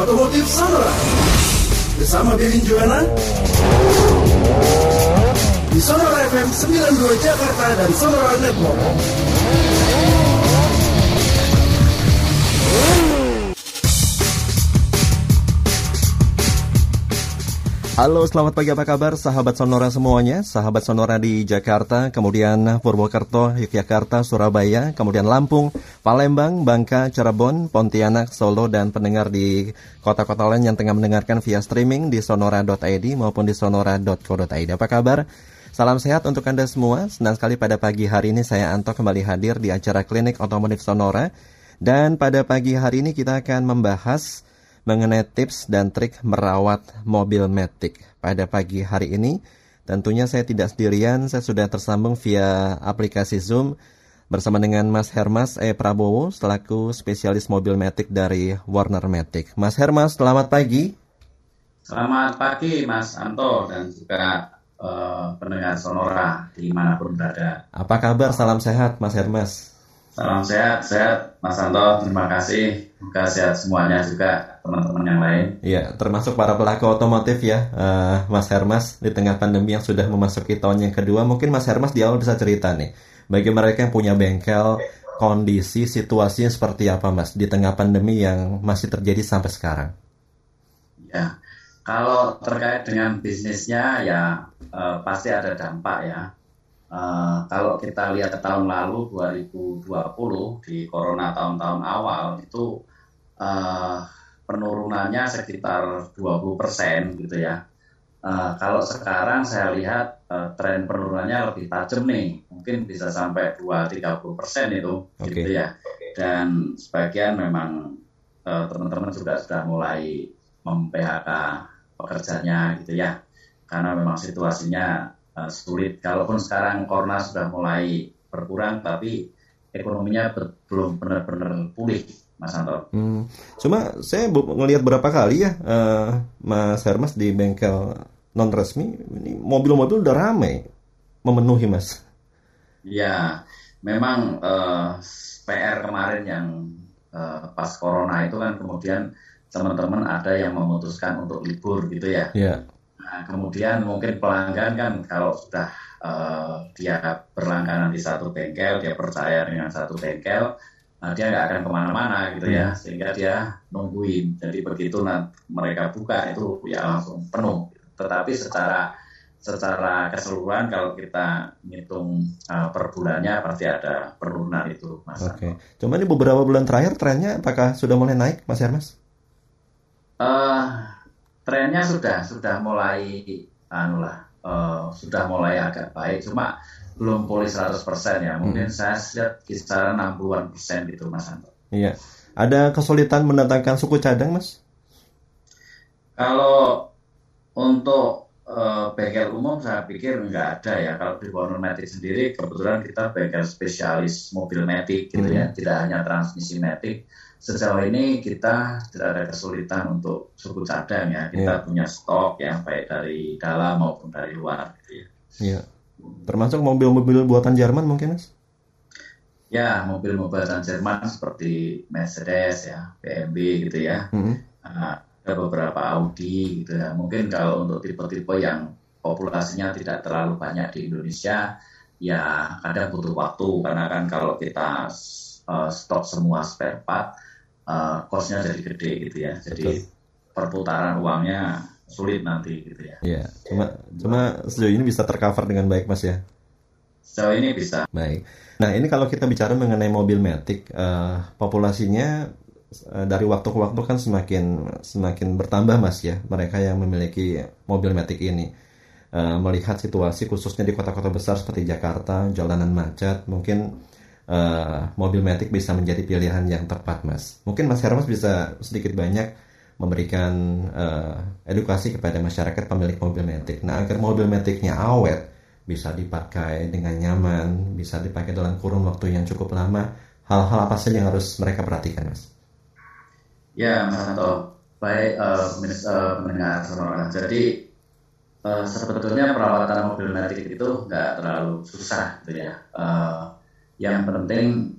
Otomotif Sonora bersama Bebin Juwana di Sonora FM 92 Jakarta dan Sonora Network. Halo, selamat pagi apa kabar sahabat Sonora semuanya, sahabat Sonora di Jakarta, kemudian Purwokerto, Yogyakarta, Surabaya, kemudian Lampung, Palembang, Bangka, Cirebon, Pontianak, Solo, dan pendengar di kota-kota lain yang tengah mendengarkan via streaming di sonora.id maupun di sonora.co.id. Apa kabar? Salam sehat untuk Anda semua. Senang sekali pada pagi hari ini saya Anto kembali hadir di acara Klinik Otomotif Sonora. Dan pada pagi hari ini kita akan membahas mengenai tips dan trik merawat mobil Matic. Pada pagi hari ini, tentunya saya tidak sendirian, saya sudah tersambung via aplikasi Zoom bersama dengan Mas Hermas E. Prabowo selaku spesialis mobil Matic dari Warner Matic. Mas Hermas, selamat pagi. Selamat pagi Mas Anto dan juga uh, pendengar Sonora di mana pun berada. Apa kabar? Salam sehat Mas Hermas. Salam sehat, sehat Mas Anto. Terima kasih. Semoga sehat semuanya juga teman-teman yang lain. Iya, termasuk para pelaku otomotif ya, uh, Mas Hermas di tengah pandemi yang sudah memasuki tahun yang kedua. Mungkin Mas Hermas di awal bisa cerita nih, bagi mereka yang punya bengkel, kondisi situasinya seperti apa Mas di tengah pandemi yang masih terjadi sampai sekarang? Ya, kalau terkait dengan bisnisnya ya uh, pasti ada dampak ya Uh, kalau kita lihat tahun lalu 2020 di corona tahun-tahun awal itu uh, penurunannya sekitar 20 persen gitu ya. Uh, kalau sekarang saya lihat uh, tren penurunannya lebih tajam nih, mungkin bisa sampai 2-30 persen itu, okay. gitu ya. Dan sebagian memang teman-teman uh, juga sudah mulai mem-PHK pekerjanya gitu ya, karena memang situasinya uh, sulit. Kalaupun sekarang corona sudah mulai berkurang, tapi ekonominya belum benar-benar pulih, Mas Anto. Hmm. Cuma saya ngelihat berapa kali ya, uh, Mas Hermas di bengkel non resmi, ini mobil-mobil udah ramai, memenuhi Mas. Ya, memang uh, PR kemarin yang uh, pas corona itu kan kemudian teman-teman ada yang memutuskan untuk libur gitu ya. Yeah. Nah, kemudian mungkin pelanggan kan kalau sudah uh, dia berlangganan di satu bengkel, dia percaya dengan satu bengkel, nah dia nggak akan ke mana-mana gitu ya, hmm. sehingga dia nungguin. Jadi begitu nanti mereka buka itu ya langsung penuh. Tetapi secara secara keseluruhan kalau kita ngitung uh, per bulannya pasti ada penurunan itu, Mas. Oke. Okay. Cuma ini beberapa bulan terakhir trennya apakah sudah mulai naik, Mas Hermes? Uh, trennya sudah sudah mulai anu lah uh, sudah mulai agak baik cuma belum pulih 100% ya mungkin hmm. saya lihat kisaran 60-an persen gitu Mas Anto. Iya. Ada kesulitan mendatangkan suku cadang Mas? Kalau untuk uh, bengkel umum saya pikir nggak ada ya. Kalau di Matic sendiri kebetulan kita bengkel spesialis mobil Matic gitu ya, hmm. ya, tidak hanya transmisi Matic sejauh ini kita tidak ada kesulitan untuk suku cadang ya. Kita yeah. punya stok yang baik dari dalam maupun dari luar. Gitu ya. Yeah. Termasuk mobil-mobil buatan Jerman mungkin mas? Ya, mobil-mobil buatan Jerman seperti Mercedes ya, BMW gitu ya. Mm -hmm. uh, ada beberapa Audi gitu ya. Mungkin kalau untuk tipe-tipe yang populasinya tidak terlalu banyak di Indonesia, ya kadang butuh waktu karena kan kalau kita uh, stok semua spare part uh, costnya jadi gede gitu ya. Jadi Betul. perputaran uangnya sulit nanti gitu ya. Iya, cuma cuma sejauh ini bisa tercover dengan baik mas ya. Sejauh ini bisa. Baik. Nah ini kalau kita bicara mengenai mobil Matic, uh, populasinya uh, dari waktu ke waktu kan semakin semakin bertambah mas ya mereka yang memiliki mobil Matic ini. Uh, melihat situasi khususnya di kota-kota besar seperti Jakarta, jalanan macet, mungkin uh, mobil Matic bisa menjadi pilihan yang tepat, Mas. Mungkin Mas Hermas bisa sedikit banyak memberikan uh, edukasi kepada masyarakat pemilik mobil Matic. Nah, agar mobil Maticnya awet, bisa dipakai dengan nyaman, bisa dipakai dalam kurun waktu yang cukup lama. Hal-hal apa saja yang harus mereka perhatikan, Mas? Ya, Mas Anto. Baik, uh, mendengar sonora. Jadi, uh, sebetulnya perawatan mobil Matic itu nggak terlalu susah, gitu ya. Uh, yang penting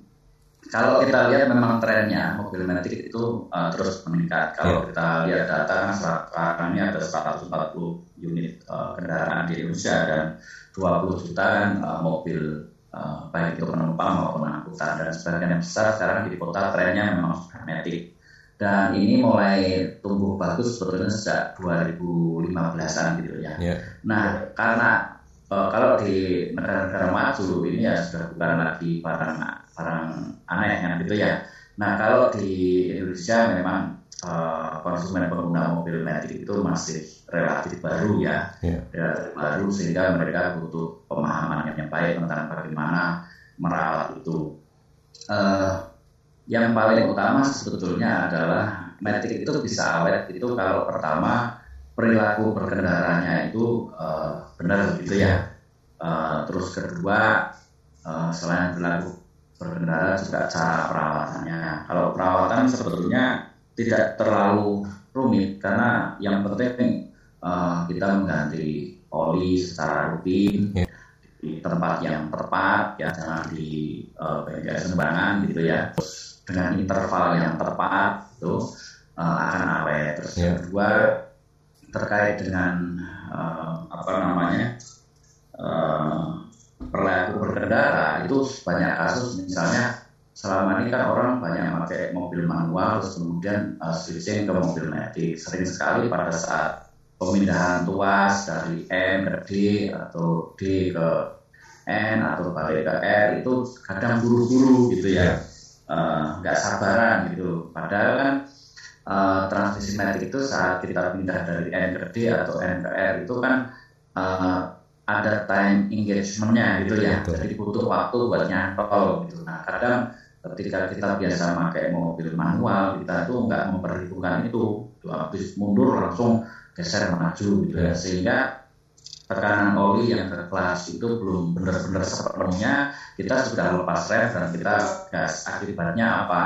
kalau kita lihat memang trennya mobil metik itu uh, terus meningkat. Kalau yeah. kita lihat data sekarang ini ada 140 unit uh, kendaraan di Indonesia dan 20 juta uh, mobil uh, baik itu penumpang maupun angkutan dan sebagian besar sekarang di kota trennya memang sudah metik. Dan ini mulai tumbuh bagus sebetulnya sejak 2015-an gitu ya. Yeah. Nah, karena uh, kalau di negara-negara maju ini ya sudah bukan lagi barang barang aneh kan gitu ya. Nah kalau di Indonesia memang uh, konsumen pengguna mobil metik itu masih relatif baru ya, yeah. relatif baru sehingga mereka butuh pemahaman yang baik tentang bagaimana merawat itu. Uh, yang paling utama sebetulnya adalah metik itu bisa awet itu kalau pertama perilaku berkendaranya itu uh, benar gitu ya. Uh, terus kedua uh, selain perilaku berkendara juga cara perawatannya. Kalau perawatan sebetulnya tidak terlalu rumit karena yang penting uh, kita mengganti oli secara rutin yeah. di tempat yang tepat ya jangan di uh, bengkel sembarangan gitu ya. dengan interval yang tepat itu uh, akan awet. Terus yeah. kedua terkait dengan uh, apa namanya uh, perilaku berkendara itu banyak kasus. Misalnya selama ini kan orang banyak pakai mobil manual terus kemudian uh, switching ke mobil metik sering sekali pada saat pemindahan tuas dari M ke D atau D ke N atau balik ke R itu kadang buru-buru gitu ya. Iya. nggak uh, sabaran gitu. Padahal kan uh, transmisi metik itu saat kita pindah dari N ke D atau N ke R itu kan uh, ada time engagementnya gitu ya. Betul. jadi butuh waktu buat nyantol gitu. Nah kadang ketika kita biasa pakai mobil manual kita tuh nggak memperhitungkan itu. Habis mundur langsung geser maju gitu ya. Sehingga tekanan oli yang ke kelas itu belum benar-benar sepenuhnya. Kita sudah lepas rem dan kita gas. Akibatnya apa?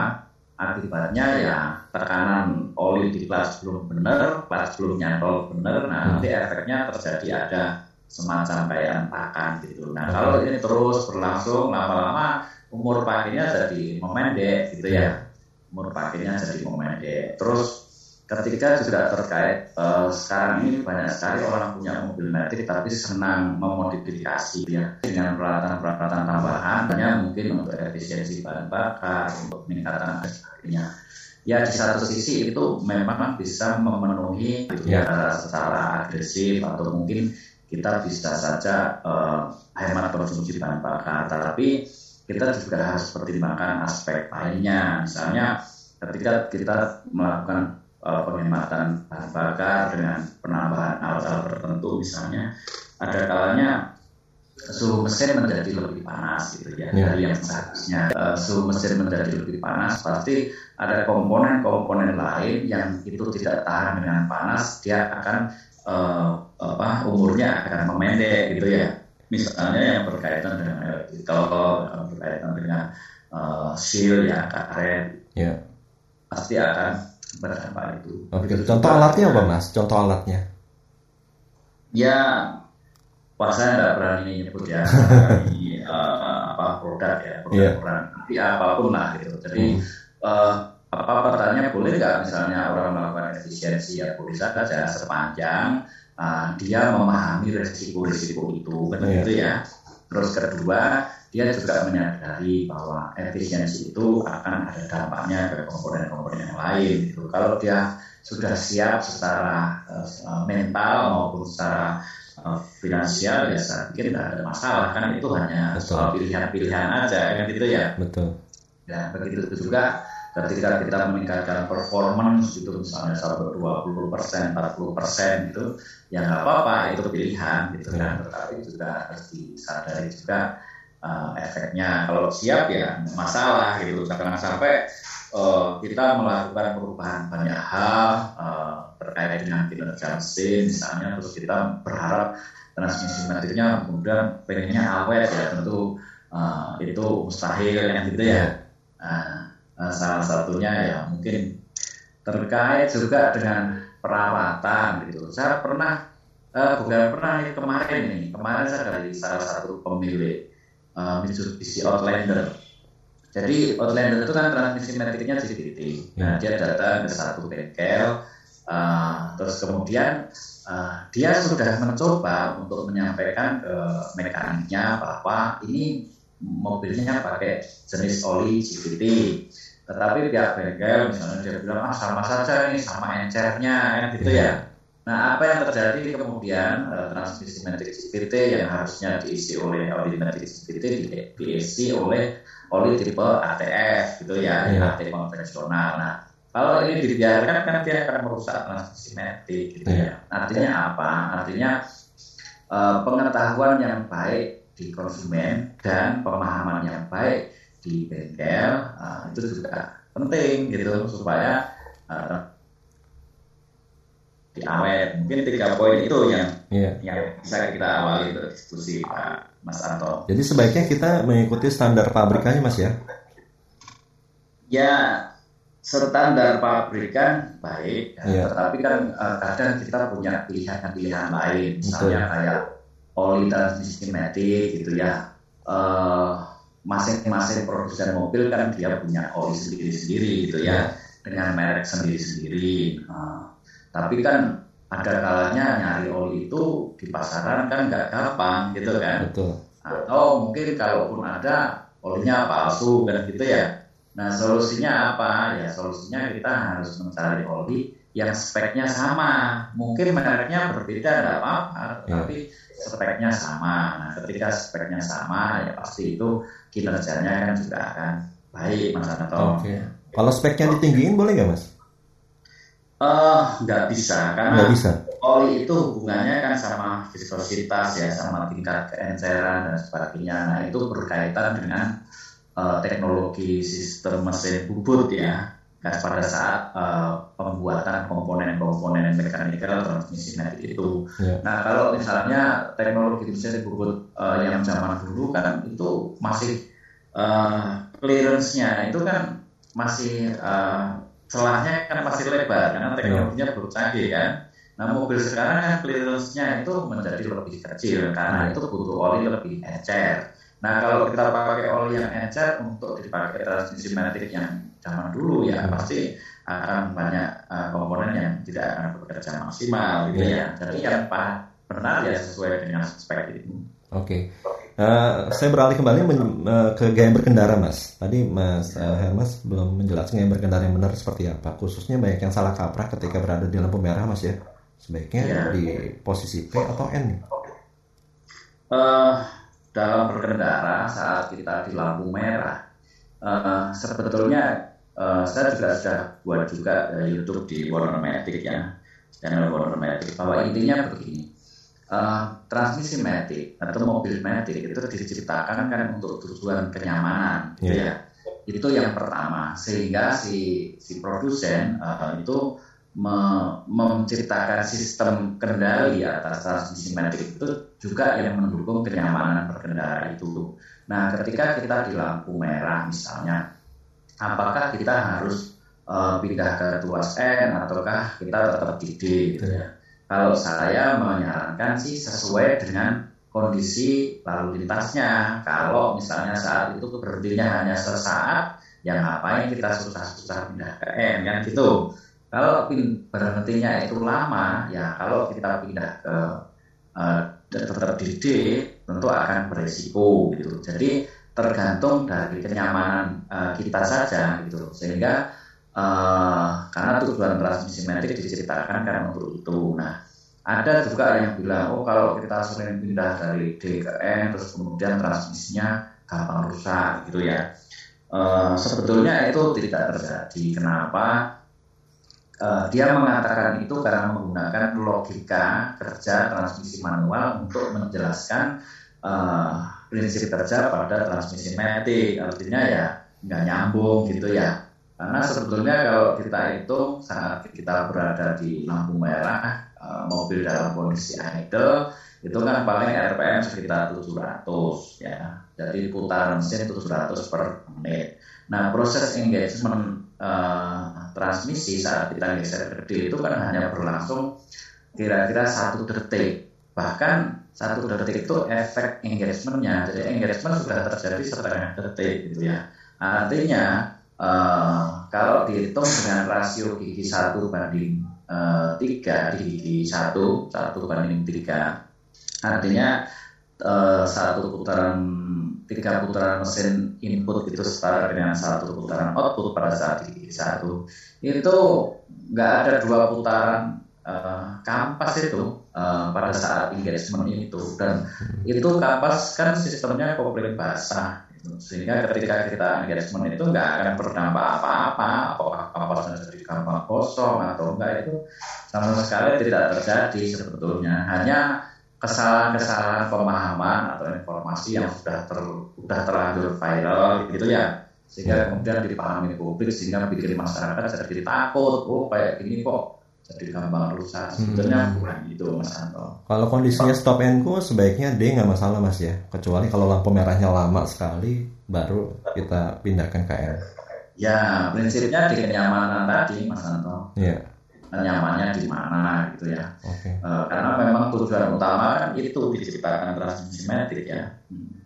Akibatnya ya tekanan oli di kelas belum benar kelas belum nyantol benar. Nah hmm. nanti efeknya terjadi ada semacam kayak entakan gitu. Nah kalau ini terus berlangsung lama-lama umur pakainya jadi memendek gitu ya. Umur pakainya jadi memendek. Terus ketika juga terkait uh, sekarang ini banyak sekali orang punya mobil metik tapi senang memodifikasi ya dengan peralatan-peralatan tambahan hanya mungkin untuk efisiensi bahan bakar untuk peningkatan sebagainya ya di satu sisi itu memang bisa memenuhi ya. secara agresif atau mungkin kita bisa saja uh, hemat konsumsi bahan bakar, tetapi kita juga harus pertimbangkan aspek lainnya. Misalnya ketika kita melakukan uh, penghematan bahan bakar dengan penambahan alat-alat tertentu misalnya, ada kalanya suhu mesin menjadi lebih panas gitu ya, ya. dari yang seharusnya uh, suhu mesin menjadi lebih panas pasti ada komponen-komponen lain yang itu tidak tahan dengan panas dia akan uh, apa umurnya akan memendek gitu ya. Misalnya yang berkaitan dengan elektrikal, berkaitan dengan uh, seal ya karet, ya. pasti akan berdampak itu. Oke, contoh alatnya apa mas? Contoh alatnya? Ya, wah saya tidak berani nyebut ya di uh, apa produk ya, produk yeah. produk, tapi apa pun lah gitu. Jadi hmm. uh, apa pertanyaan boleh nggak misalnya orang melakukan efisiensi ya boleh saja sepanjang uh, dia memahami resiko-resiko itu. Kan yeah. gitu ya. Terus kedua dia juga menyadari bahwa efisiensi itu akan ada dampaknya ke komponen-komponen yang lain gitu. Kalau dia sudah siap secara uh, mental maupun secara uh, finansial ya saya pikir tidak ada masalah kan itu hanya soal pilihan-pilihan aja kan gitu ya. Betul. Ya begitu juga ketika kita meningkatkan performance itu misalnya sampai 20 persen, 40 persen itu ya nggak apa-apa itu pilihan gitu kan, tetapi juga harus disadari juga uh, efeknya. Kalau siap ya masalah gitu, jangan sampai uh, kita melakukan perubahan banyak hal uh, terkait dengan kinerja mesin misalnya, terus kita berharap transmisi metiknya kemudian pengennya awet ya tentu uh, itu mustahil yang gitu ya. Nah, Nah, salah satunya ya mungkin terkait juga dengan perawatan gitu. Saya pernah uh, bukan pernah ini kemarin ini kemarin saya dari salah satu pemilik uh, Mitsubishi Outlander. Jadi outlander itu kan transmisi metriknya CVT. Nah, dia datang ke satu bengkel, uh, terus kemudian uh, dia sudah mencoba untuk menyampaikan ke mekaniknya bahwa ini mobilnya pakai jenis oli CVT. Tetapi pihak bengkel misalnya dia bilang ah sama saja ini sama encernya kan gitu ya. Nah, apa yang terjadi kemudian uh, transmisi metrik CVT yang harusnya diisi oleh oli metrik CVT diisi oleh oli tipe ATF gitu ya, yeah. AT konvensional. Nah, kalau ini dibiarkan kan dia akan merusak transmisi metrik gitu yeah. ya. Artinya apa? Artinya uh, pengetahuan yang baik di konsumen dan pemahaman yang baik di bengkel uh, itu juga penting gitu supaya uh, diawet. Mungkin tiga poin itu yang yeah. yang bisa kita awali diskusi Pak Mas Anto. Jadi sebaiknya kita mengikuti standar pabrikannya Mas ya? Ya, standar pabrikan baik, ya. tetapi kan uh, kadang kita punya pilihan-pilihan lain, misalnya Betul. kayak oli transmisi metik gitu ya. Uh, masing-masing produsen mobil kan dia punya oli sendiri-sendiri gitu ya, dengan merek sendiri-sendiri. Uh, tapi kan ada kalanya nyari oli itu di pasaran kan nggak gampang gitu kan. Betul. Atau mungkin kalaupun ada olinya palsu kan gitu ya. Nah solusinya apa? Ya solusinya kita harus mencari oli yang speknya sama. Mungkin mereknya berbeda tidak apa-apa, ya. tapi speknya sama. Nah ketika speknya sama ya pasti itu kinerjanya kan juga akan baik Mas Anto. Oke. Kalau speknya ditinggiin boleh nggak Mas? Uh, nggak bisa karena nggak bisa. oli itu hubungannya kan sama viskositas ya sama tingkat keenceran dan sebagainya. Nah itu berkaitan dengan uh, teknologi sistem mesin bubut ya kan pada saat uh, pembuatan komponen-komponen mekanikal transmisi metik itu. Yeah. Nah kalau misalnya teknologi mesin bubut uh, yang zaman dulu kan itu masih uh, clearance-nya itu kan masih uh, celahnya kan masih lebar karena teknologinya belum canggih kan. Nah mobil sekarang clearance-nya itu menjadi lebih kecil karena itu butuh oli lebih encer. Nah kalau kita pakai oli yang encer untuk dipakai transmisi matic yang zaman dulu ya pasti akan banyak uh, komponen yang tidak akan bekerja maksimal gitu ya. Jadi yang benar ya sesuai dengan spek itu. Oke. Okay. Uh, saya beralih kembali uh, ke gaya berkendara, Mas. Tadi Mas uh, Hermas belum menjelaskan gaya berkendara yang benar seperti apa. Khususnya banyak yang salah kaprah ketika berada di lampu merah, Mas ya. Sebaiknya ya. di posisi P atau N? Uh, dalam berkendara saat kita di lampu merah, uh, sebetulnya uh, saya juga sudah buat juga uh, YouTube di Warner Matic ya, channel Warner Matic. Bahwa intinya begini uh, transmisi metik atau mobil metik itu diciptakan kan untuk tujuan kenyamanan gitu yeah. ya itu yang pertama sehingga si si produsen uh, itu me, menciptakan sistem kendali atas transmisi metik itu juga yang mendukung kenyamanan berkendara itu nah ketika kita di lampu merah misalnya apakah kita harus uh, pindah ke tuas N ataukah kita tetap di D gitu ya kalau saya menyarankan sih sesuai dengan kondisi lalu lintasnya. Kalau misalnya saat itu berhentinya hanya sesaat, ya ngapain kita susah-susah pindah ke N kan gitu. Kalau berhentinya itu lama, ya kalau kita pindah ke uh, tetap di D, tentu akan beresiko gitu. Jadi tergantung dari kenyamanan uh, kita saja gitu. Sehingga Uh, karena tujuan transmisi metik diceritakan kan untuk itu. Nah, ada juga yang bilang, oh kalau kita sering pindah dari D ke N, terus kemudian transmisinya gampang rusak gitu ya. Uh, sebetulnya itu tidak terjadi. Kenapa? Uh, dia mengatakan itu karena menggunakan logika kerja transmisi manual untuk menjelaskan uh, prinsip kerja pada transmisi metik. Artinya ya nggak nyambung gitu ya. Karena sebetulnya kalau kita hitung saat kita berada di lampu merah, eh, mobil dalam kondisi idle itu kan paling RPM sekitar 700 ya. Jadi putaran mesin 700 per menit. Nah proses engagement uh, transmisi saat kita geser ke D itu kan hanya berlangsung kira-kira satu detik. Bahkan satu detik itu efek engagementnya. Jadi engagement sudah terjadi setengah detik gitu ya Artinya uh, kalau dihitung dengan rasio gigi satu banding uh, tiga di gigi satu satu banding tiga, artinya uh, satu putaran tiga putaran mesin input itu setara dengan satu putaran output pada saat gigi satu itu. Nggak ada dua putaran uh, kampas itu uh, pada saat engagement itu. Dan itu kampas kan sistemnya kopling basah. Sehingga ketika kita engagement itu nggak akan berdampak apa-apa apakah kapasnya jadi gampang kosong atau enggak itu sama sekali tidak terjadi sebetulnya. Hanya kesalahan-kesalahan pemahaman atau informasi yang sudah ter, sudah terlanjur viral gitu ya sehingga kemudian dipahami publik sehingga bikin masyarakat jadi takut oh kayak gini kok jadi gampang rusak sebetulnya hmm. bukan itu Mas Anto. Kalau kondisinya stop and go sebaiknya D nggak masalah Mas ya, kecuali kalau lampu merahnya lama sekali baru kita pindahkan ke L. Ya prinsipnya di kenyamanan tadi Mas Anto. Iya. Nyamannya di mana gitu ya. Okay. E, karena memang tujuan utama kan itu diciptakan transmisi metrik ya. Hmm.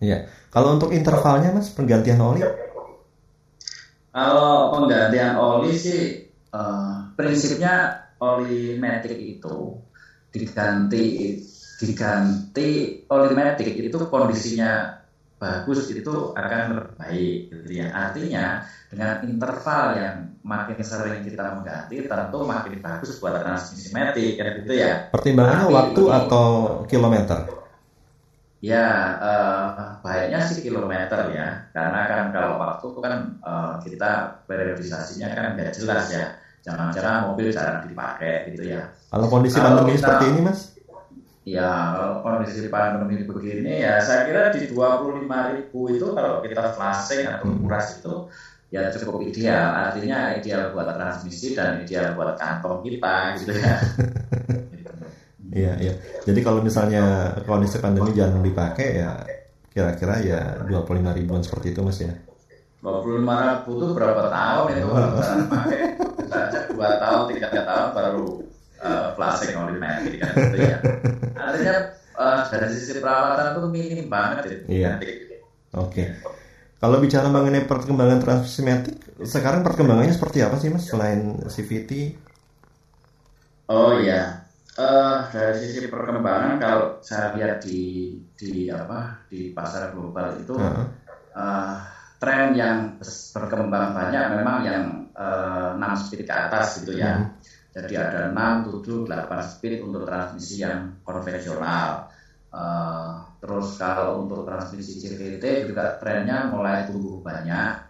Iya. Kalau untuk intervalnya Mas penggantian oli? Kalau penggantian oli sih uh, prinsipnya oli metrik itu diganti diganti oli metrik itu kondisinya bagus itu akan baik gitu ya. Artinya dengan interval yang makin sering kita mengganti tentu makin bagus buat transmisi metrik ya gitu ya. Pertimbangannya Tapi, waktu atau kilometer? Ya uh, baiknya sih kilometer ya, karena kan kalau waktu itu kan uh, kita periodisasinya kan nggak jelas ya jangan-jangan mobil jarang dipakai gitu ya. Kalau kondisi kalau pandemi kita, seperti ini mas? Ya kalau kondisi pandemi begini ya saya kira di 25 ribu itu kalau kita flashing atau hmm. kuras itu ya cukup ideal. Artinya ideal buat transmisi dan ideal buat kantong kita gitu ya. Iya, iya. Jadi kalau misalnya kondisi pandemi jangan dipakai ya kira-kira ya 25 ribuan seperti itu mas ya. 25 ribu itu berapa tahun itu pakai? saja dua tahun tiga tahun baru uh, flashing oleh medik kan gitu ya artinya uh, dari sisi perawatan itu minim banget ya iya oke okay. Kalau bicara mengenai perkembangan transmisi metik, sekarang perkembangannya seperti apa sih mas selain CVT? Oh iya, uh, dari sisi perkembangan kalau saya lihat di di apa di pasar global itu uh -huh. uh, tren yang berkembang banyak memang yang uh, 6 speed ke atas gitu ya. Hmm. Jadi ada 6, 7, 8 speed untuk transmisi yang konvensional. Uh, terus kalau untuk transmisi CVT juga trennya mulai tumbuh banyak,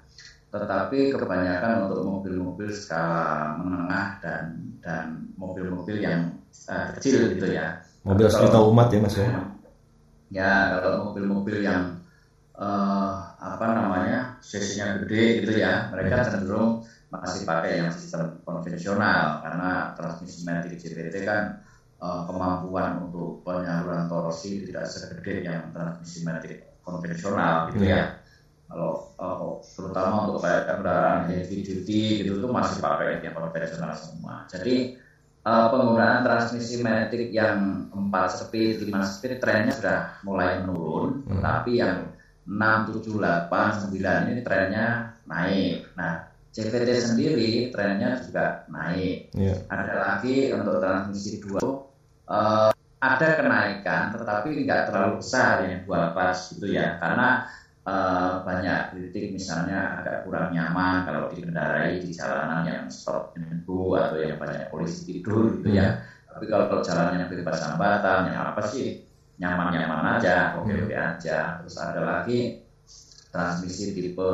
tetapi kebanyakan untuk mobil-mobil skala menengah dan dan mobil-mobil yang uh, kecil gitu ya. Mobil sekitar umat ya mas ya? Ya kalau mobil-mobil yang uh, apa namanya sesinya gede gitu ya, mereka cenderung masih pakai yang sistem konvensional karena transmisi magnetic CVT kan uh, kemampuan untuk penyaluran torsi tidak segede yang transmisi magnetic konvensional gitu ya. Hmm. Kalau uh, terutama untuk kayak kendaraan heavy duty gitu itu masih pakai yang konvensional semua. Jadi uh, penggunaan transmisi magnetic yang 4 speed, 5 speed trennya sudah mulai menurun, hmm. tapi yang 6, 7, 8, 9 ini trennya naik. Nah, CVT sendiri trennya juga naik. Yeah. Ada lagi untuk transmisi dua uh, ada kenaikan, tetapi tidak terlalu besar yang dua pas gitu ya, karena uh, banyak kritik misalnya agak kurang nyaman kalau dikendarai di jalanan yang stop menunggu atau yang banyak polisi tidur gitu ya. Tapi kalau, kalau jalannya bebas hambatan, yang apa sih nyaman-nyaman aja, oke-oke aja. Terus ada lagi transmisi tipe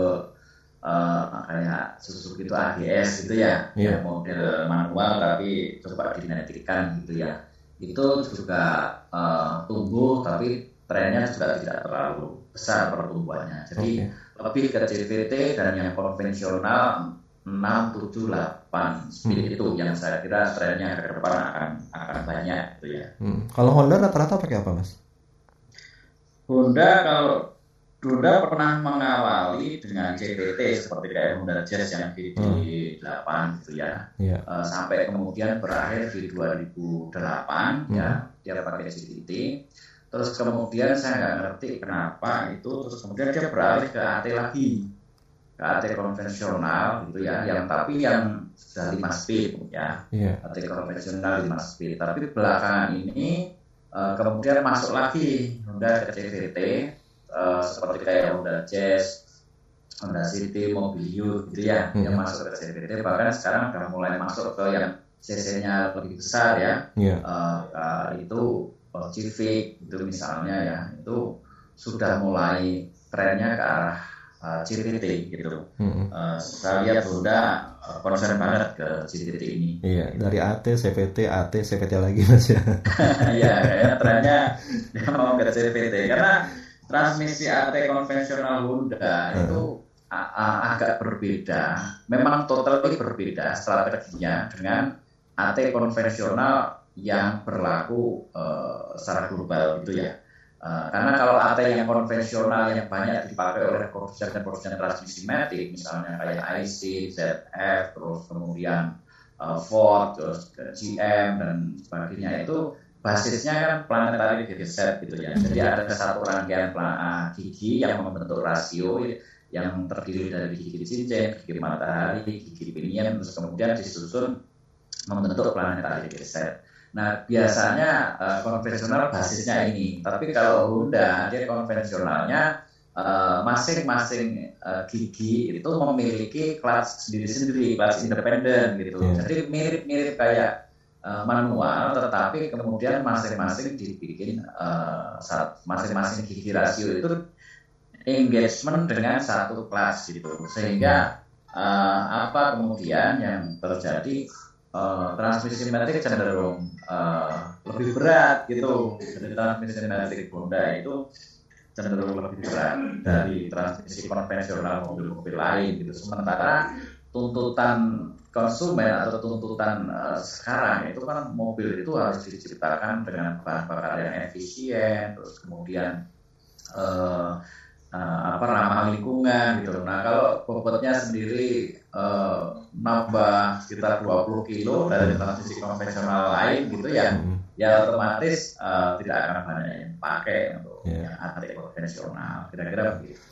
uh, kayak Suzuki itu AGS gitu ya, yeah. model manual tapi coba dinetikan gitu ya. Itu juga uh, tumbuh tapi trennya juga tidak terlalu besar pertumbuhannya. Jadi okay. lebih ke CVT dan yang konvensional 6, 7, 8 speed hmm. itu yang saya kira trennya ke depan akan akan banyak gitu ya. Hmm. Kalau Honda rata-rata pakai apa mas? Honda kalau Honda pernah mengawali dengan CVT seperti kayak Honda Jazz yang di hmm. 8 gitu ya, yeah. Iya. uh, sampai kemudian berakhir di 2008 hmm. ya dia pakai CVT. terus kemudian saya nggak ngerti kenapa itu terus kemudian dia beralih ke AT lagi ke AT konvensional gitu ya yang tapi yang sudah lima speed ya yeah. AT konvensional lima speed tapi belakangan ini uh, kemudian masuk lagi Honda ke CVT uh, seperti kayak Honda Jazz Honda City, Mobil gitu ya hmm. yang masuk ke CVT bahkan sekarang sudah mulai masuk ke yang cc-nya lebih besar ya yeah. uh, uh, itu uh, Civic itu misalnya ya itu sudah mulai trennya ke arah uh, CVT gitu. Hmm. Uh, saya lihat Honda konsen banget ke CVT ini. Iya, dari AT, CVT, AT, CVT lagi mas ya. Iya, kayaknya trennya dia mau ke CVT karena transmisi AT konvensional Honda hmm. itu agak berbeda. Memang totally berbeda strateginya dengan AT konvensional yang berlaku uh, secara global gitu ya. Uh, karena kalau AT yang konvensional yang banyak dipakai oleh produsen-produsen transmisi matic, misalnya kayak IC, ZF, terus kemudian uh, Ford, terus GM dan sebagainya itu basisnya kan planetary gigi set gitu ya. Jadi ada satu rangkaian uh, gigi yang membentuk rasio yang terdiri dari gigi cincin, gigi matahari, gigi pinion, terus kemudian disusun membentuk planetary gigi set. Nah, biasanya uh, konvensional basisnya ini. Tapi kalau Honda, dia konvensionalnya eh, masing-masing uh, gigi itu memiliki kelas sendiri-sendiri, kelas independen gitu. Yeah. Jadi mirip-mirip kayak uh, manual, tetapi kemudian masing-masing dibikin masing-masing uh, gigi rasio itu engagement dengan satu kelas gitu. Sehingga uh, apa kemudian yang terjadi uh, transmisi metrik cenderung uh, lebih berat gitu. Jadi transmisi metrik Honda itu cenderung lebih berat dari transmisi konvensional mobil-mobil lain gitu. Sementara tuntutan konsumen atau tuntutan uh, sekarang itu kan mobil itu harus diciptakan dengan bahan bakar yang efisien, terus kemudian uh, uh, apa ramah lingkungan gitu. Nah kalau bobotnya sendiri uh, nambah sekitar 20 kilo dari transmisi konvensional lain gitu ya, hmm. ya otomatis uh, tidak akan banyak yang pakai untuk yeah. yang konvensional. Kira-kira begitu.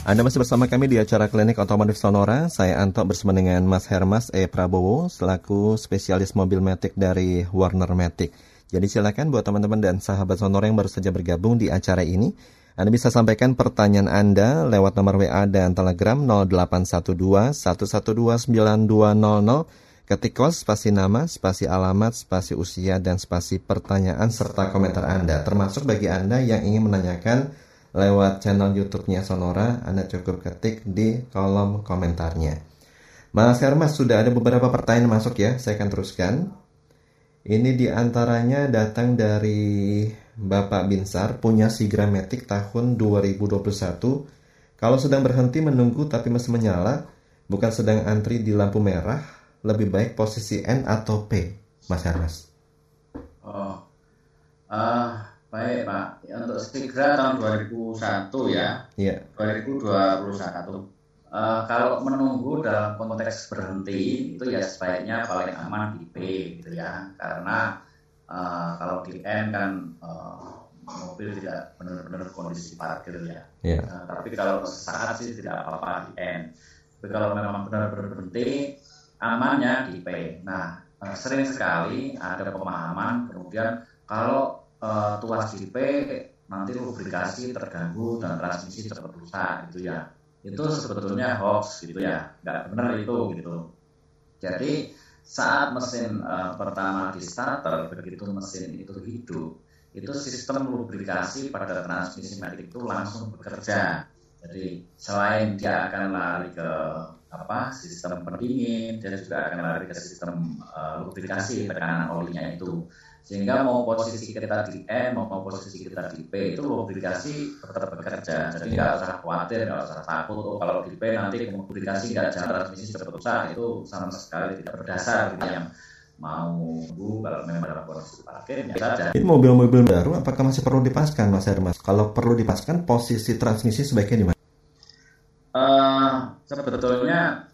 Anda masih bersama kami di acara Klinik Otomotif Sonora. Saya Anto bersama dengan Mas Hermas E. Prabowo selaku spesialis mobil Matic dari Warner Matic. Jadi silakan buat teman-teman dan sahabat sonora yang baru saja bergabung di acara ini. Anda bisa sampaikan pertanyaan Anda lewat nomor WA dan Telegram 0812 112 9200 ketik kos spasi nama, spasi alamat, spasi usia, dan spasi pertanyaan serta komentar Anda. Termasuk bagi Anda yang ingin menanyakan lewat channel YouTube-nya Sonora, Anda cukup ketik di kolom komentarnya. Mas Hermas, sudah ada beberapa pertanyaan masuk ya, saya akan teruskan. Ini di antaranya datang dari Bapak Binsar, punya Sigrametik tahun 2021. Kalau sedang berhenti menunggu tapi masih menyala, bukan sedang antri di lampu merah, lebih baik posisi N atau P, Mas Hermes? Oh, uh, baik Pak. Ya, untuk Sigra tahun 2001 ya, yeah. 2021 Uh, kalau menunggu dalam konteks berhenti itu ya sebaiknya paling aman di P gitu ya karena uh, kalau di N kan uh, mobil tidak benar-benar kondisi parkir ya. Yeah. Uh, tapi kalau saat sih tidak apa-apa di N. Tapi kalau memang benar-benar berhenti amannya di P. Nah uh, sering sekali ada pemahaman kemudian kalau uh, tuas di P nanti lubrikasi terganggu dan transmisi cepat rusak gitu ya. Itu sebetulnya hoax gitu ya. Nggak benar itu gitu. Jadi saat mesin uh, pertama di starter begitu mesin itu hidup itu sistem lubrikasi pada transmisi metik itu langsung bekerja. Jadi selain dia akan lari ke apa sistem pendingin dia juga akan lari ke sistem uh, lubrikasi tekanan olinya itu sehingga mau posisi kita di E mau posisi kita di P itu lubrikasi tetap bekerja jadi nggak usah khawatir nggak usah takut oh, kalau di P nanti lubrikasi nggak jalan transmisi cepat rusak itu sama sekali tidak berdasar gitu yang mau bu kalau memang dalam kondisi parkir ya saja. Ini mobil-mobil baru apakah masih perlu dipaskan Mas Hermas? Kalau perlu dipaskan posisi transmisi sebaiknya di mana? Uh, sebetulnya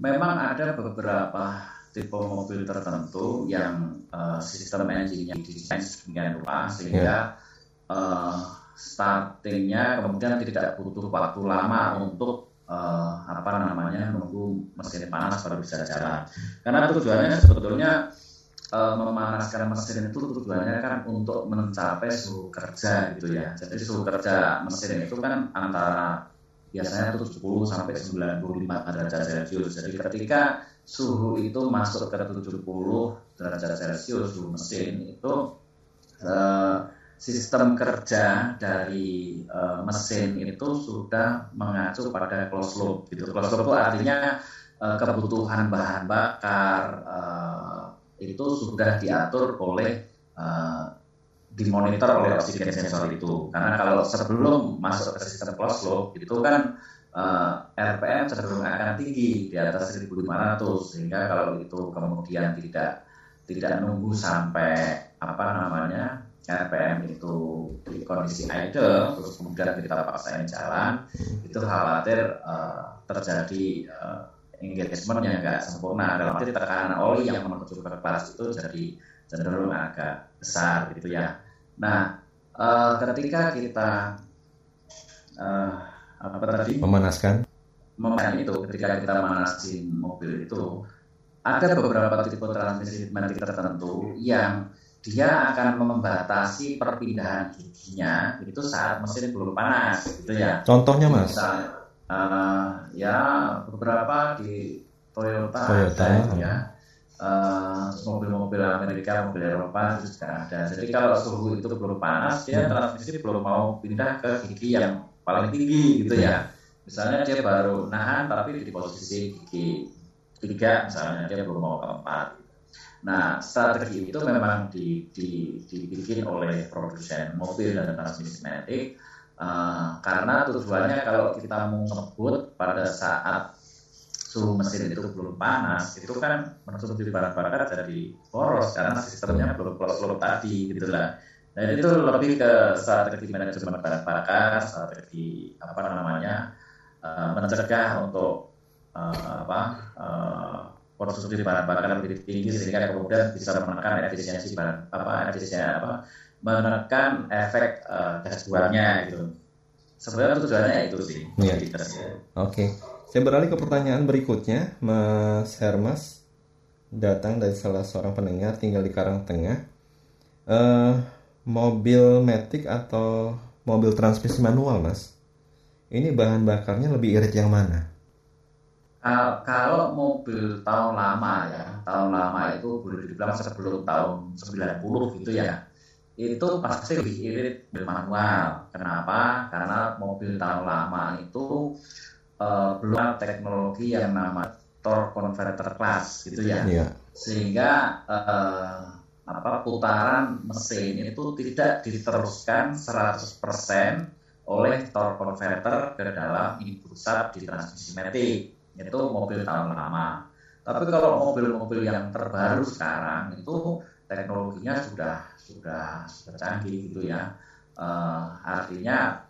memang ada beberapa tipe mobil tertentu yang uh, sistem engine-nya didesain sedemikian rupa sehingga yeah. uh, startingnya kemudian tidak butuh waktu lama untuk uh, apa namanya menunggu mesin panas baru bisa jalan. Karena tujuannya sebetulnya uh, memanaskan mesin itu tujuannya kan untuk mencapai suhu kerja gitu ya. Jadi suhu kerja mesin itu kan antara biasanya itu 10 sampai 95 derajat Celcius. Jadi ketika suhu itu masuk ke 70 derajat Celcius suhu mesin itu uh, sistem kerja dari uh, mesin itu sudah mengacu pada closed loop gitu. Closed loop itu artinya uh, kebutuhan bahan bakar uh, itu sudah diatur oleh uh, dimonitor oleh oksigen sensor itu. Karena kalau sebelum masuk ke sistem closed loop itu kan uh, RPM cenderung akan tinggi di atas 1500 sehingga kalau itu kemudian tidak tidak nunggu sampai apa namanya RPM itu di kondisi idle terus kemudian kita paksain jalan itu khawatir uh, terjadi uh, engagement yang enggak sempurna dalam arti tekanan oli yang menuju ke kelas itu jadi cenderung agak besar gitu ya. Nah, uh, ketika kita uh, apa tadi memanaskan memanaskan itu ketika kita manasin mobil itu ada beberapa tipe transmisi magnetik tertentu yang dia akan membatasi perpindahan giginya itu saat mesin belum panas gitu ya. Contohnya mas? Misalnya, uh, ya beberapa di Toyota, Toyota ada, ya. Uh, mobil-mobil Amerika, mobil Eropa itu juga ada. Jadi kalau suhu itu belum panas, dia transmisi belum mau pindah ke gigi yang paling tinggi gitu ya. Misalnya dia baru nahan tapi di posisi gigi tiga misalnya dia belum mau ke empat Nah, strategi itu memang di, di, dibikin oleh produsen mobil dan transmisi magnetik uh, karena tujuannya kalau kita mau ngebut pada saat suhu mesin itu belum panas, itu kan mensubsidi bahan bakar jadi boros karena sistemnya belum close tadi gitu lah. Nah itu lebih ke strategi manajemen bahan bakar, strategi apa namanya uh, mencegah untuk uh, apa uh, konsumsi bahan bakar lebih tinggi sehingga kemudian bisa menekan efisiensi bahan apa efisiensi apa menekan efek uh, gas buangnya gitu. Sebenarnya tujuannya itu sih. Ya. Oke. Okay. Saya beralih ke pertanyaan berikutnya, Mas Hermas datang dari salah seorang pendengar tinggal di Karangtengah. Uh, mobil metik atau mobil transmisi manual, Mas? Ini bahan bakarnya lebih irit yang mana? Uh, kalau mobil tahun lama ya, tahun lama itu boleh dibilang sebelum tahun 90 gitu ya, itu pasti lebih irit manual. Kenapa? Karena mobil tahun lama itu uh, belum ada teknologi yang nama torque converter class gitu ya, yeah. sehingga uh, apa putaran mesin itu tidak diteruskan 100% oleh torque converter ke dalam input sub di transmisi matic itu mobil tahun lama. Tapi kalau mobil-mobil yang terbaru sekarang itu teknologinya sudah sudah sudah canggih gitu ya. Uh, artinya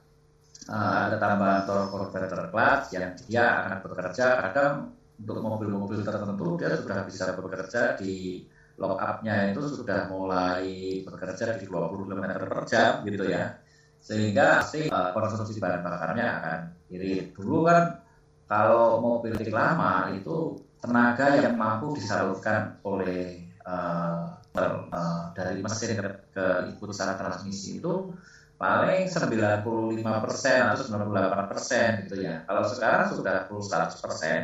uh, ada tambahan torque converter clutch yang dia akan bekerja kadang untuk mobil-mobil tertentu dia sudah bisa bekerja di lock up-nya itu sudah mulai bekerja di 20 km per jam gitu ya. sehingga pasti uh, konsumsi bahan bakarnya akan irit dulu kan kalau mobil listrik lama itu tenaga yang mampu disalurkan oleh uh, uh, dari mesin ke, ke input transmisi itu paling 95 persen atau 98 persen gitu ya. Kalau sekarang sudah full 100 persen.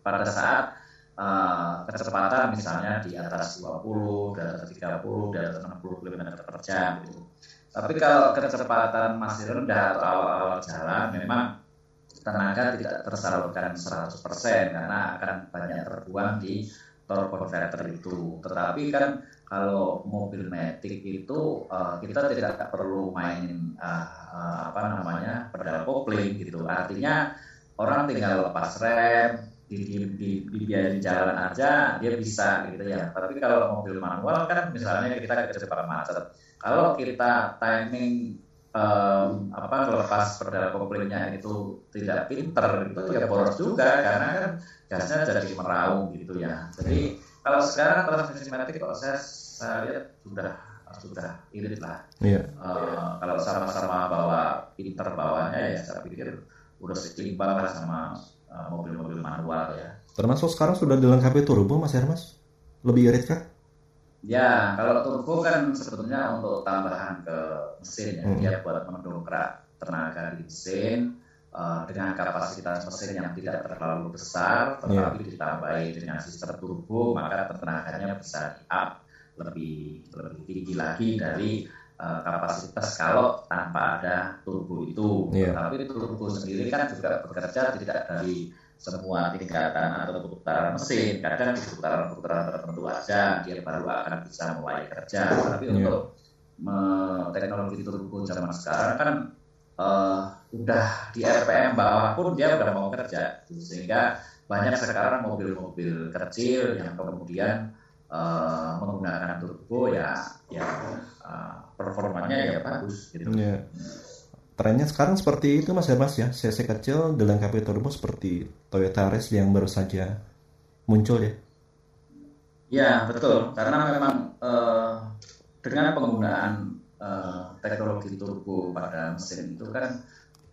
Pada saat uh, kecepatan misalnya di atas 20, di atas 30, di atas 60 km per jam gitu. Tapi kalau kecepatan masih rendah atau awal-awal jalan memang tenaga tidak tersalurkan 100% karena akan banyak terbuang di torque converter itu. Tetapi kan kalau mobil metik itu uh, kita tidak perlu main uh, uh, apa namanya pedal kopling gitu. Artinya orang tinggal lepas rem, di, di, di, di jalan aja dia bisa gitu ya. Tapi kalau mobil manual kan misalnya kita kecepatan macet. Kalau kita timing um, apa lepas pedal koplingnya itu tidak pinter itu ya boros juga karena kan gasnya jadi meraung gitu ya jadi kalau sekarang transmisi matic kalau saya saya lihat sudah sudah irit lah. Iya. Uh, kalau sama-sama bawa pinter bawahnya ya saya pikir udah seimbang lah sama mobil-mobil manual ya. Termasuk sekarang sudah dilengkapi turbo Mas Hermas? Lebih irit kah? Ya, kalau turbo kan sebetulnya untuk tambahan ke mesin ya, Hmm. dia buat mendongkrak tenaga di mesin uh, dengan kapasitas mesin yang tidak terlalu besar, tetapi ditambahi dengan sistem turbo, maka tenaganya bisa di up lebih lebih tinggi lagi dari uh, kapasitas kalau tanpa ada turbo itu. Iya. Tapi turbo sendiri kan juga bekerja tidak dari semua tingkatan atau putaran mesin kadang di putaran-putaran tertentu aja dia baru akan bisa mulai kerja tapi Iya. untuk me- teknologi turbo zaman sekarang kan eh, udah di RPM bawah pun dia udah mau kerja sehingga banyak sekarang mobil-mobil kecil yang kemudian eh, menggunakan turbo ya ya eh, performanya ya bagus gitu. Iya. Trennya sekarang seperti itu Mas Hermas ya. CC kecil dilengkapi turbo seperti Toyota Race yang baru saja muncul ya. Ya betul, karena memang eh, dengan penggunaan eh, teknologi turbo pada mesin itu kan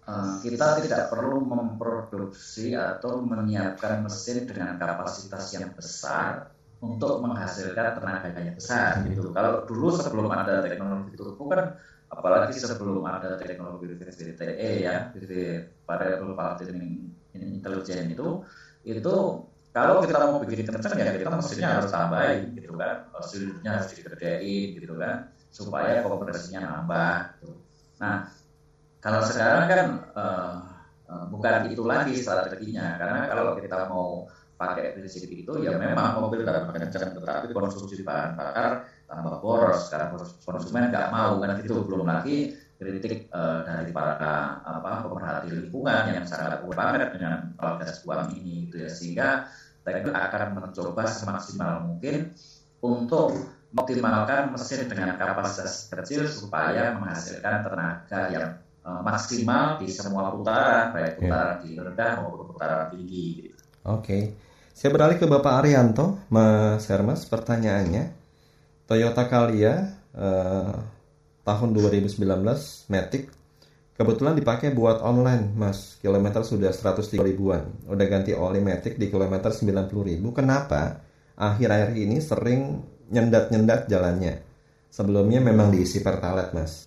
eh, kita tidak perlu memproduksi atau menyiapkan mesin dengan kapasitas yang besar untuk menghasilkan tenaga yang besar gitu. Kalau dulu sebelum ada teknologi turbo kan apalagi sebelum ada teknologi VVTE ya, variable tuning intelligent itu itu kalau kita mau bikin kencang ya kita mesinnya harus tambahin gitu kan hasilnya harus digedein gitu kan supaya kompresinya nambah gitu. nah kalau sekarang kan uh, bukan itu lagi strateginya karena kalau kita mau pakai prinsip itu ya memang mobil dalam kencang tetapi konsumsi bahan bakar tambah boros karena konsumen nggak mau kan itu belum lagi kritik uh, dari para apa pemerhati lingkungan yang sangat banget dengan gas buang ini gitu ya sehingga teknik akan mencoba semaksimal mungkin untuk mengoptimalkan mesin dengan kapasitas kecil supaya menghasilkan tenaga yang uh, maksimal di semua putaran baik putaran yeah. di rendah maupun putaran tinggi. Gitu. Oke, saya beralih ke Bapak Arianto, Mas Hermas. Pertanyaannya, Toyota Calya uh, tahun 2019 Matic kebetulan dipakai buat online mas. Kilometer sudah 103 ribuan. Udah ganti oli Matic di kilometer 90 ribu. Kenapa akhir-akhir ini sering nyendat-nyendat jalannya? Sebelumnya memang diisi pertalite mas.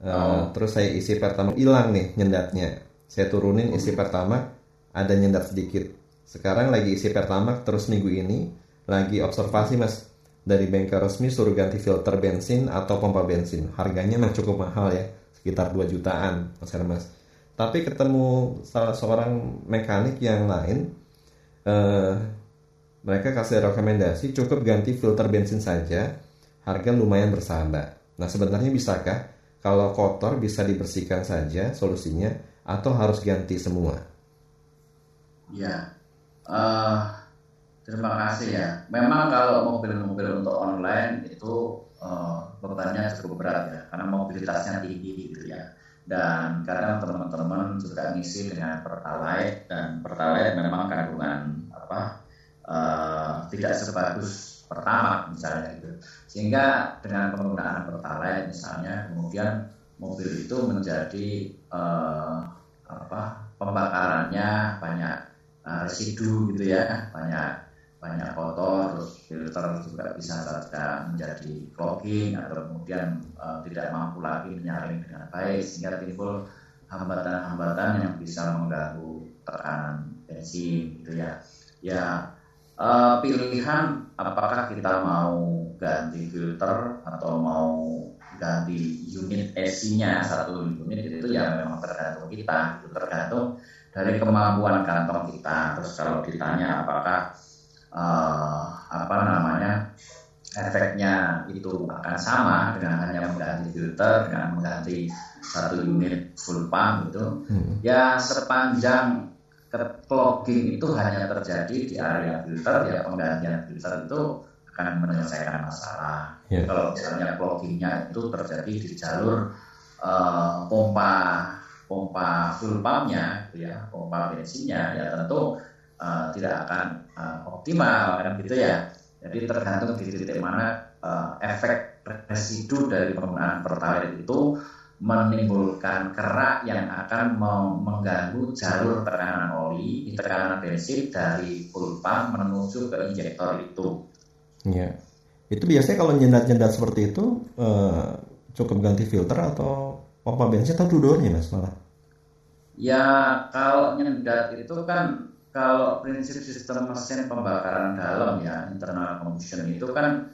Uh, oh. terus saya isi pertama hilang nih nyendatnya. Saya turunin isi pertama ada nyendat sedikit sekarang lagi isi pertama terus minggu ini lagi observasi mas dari bengkel resmi suruh ganti filter bensin atau pompa bensin. Harganya memang cukup mahal ya, sekitar 2 jutaan, Mas Hermas. Tapi ketemu salah seorang mekanik yang lain, eh, mereka kasih rekomendasi cukup ganti filter bensin saja, harga lumayan bersahabat. Nah sebenarnya bisakah kalau kotor bisa dibersihkan saja solusinya atau harus ganti semua? Ya, uh, Terima kasih ya. Memang kalau mobil-mobil untuk online itu uh, bebannya cukup berat ya, karena mobilitasnya tinggi gitu ya. Dan kadang teman-teman juga ngisi dengan pertalite dan pertalite memang kandungan apa uh, tidak sebagus pertama misalnya gitu. Sehingga dengan penggunaan pertalite misalnya kemudian mobil itu menjadi uh, apa pembakarannya banyak residu gitu ya, banyak banyak kotor, terus filter juga bisa saja menjadi clogging atau kemudian uh, tidak mampu lagi menyaring dengan baik sehingga timbul hambatan-hambatan yang bisa mengganggu tekanan bensin gitu ya. Ya uh, pilihan apakah kita mau ganti filter atau mau ganti unit AC-nya satu unit itu ya memang tergantung kita, itu tergantung dari kemampuan kantong kita. Terus kalau ditanya apakah uh, apa namanya efeknya itu akan sama dengan hanya mengganti filter dengan mengganti satu unit full pump itu hmm. ya sepanjang clogging itu hanya terjadi di area filter ya penggantian filter itu akan menyelesaikan masalah yeah. kalau misalnya cloggingnya itu terjadi di jalur uh, pompa pompa full pumpnya ya pompa bensinnya ya tentu uh, tidak akan uh, optimal kan gitu ya. Jadi tergantung di titik mana uh, efek residu dari penggunaan pertalite itu menimbulkan kerak yang akan mengganggu jalur tekanan oli, tekanan bensin dari pump menuju ke injektor itu. Ya, itu biasanya kalau nyendat-nyendat seperti itu uh, cukup ganti filter atau pompa bensin atau dua-duanya mas malah? Ya kalau nyendat itu kan kalau prinsip sistem mesin pembakaran dalam ya internal combustion itu kan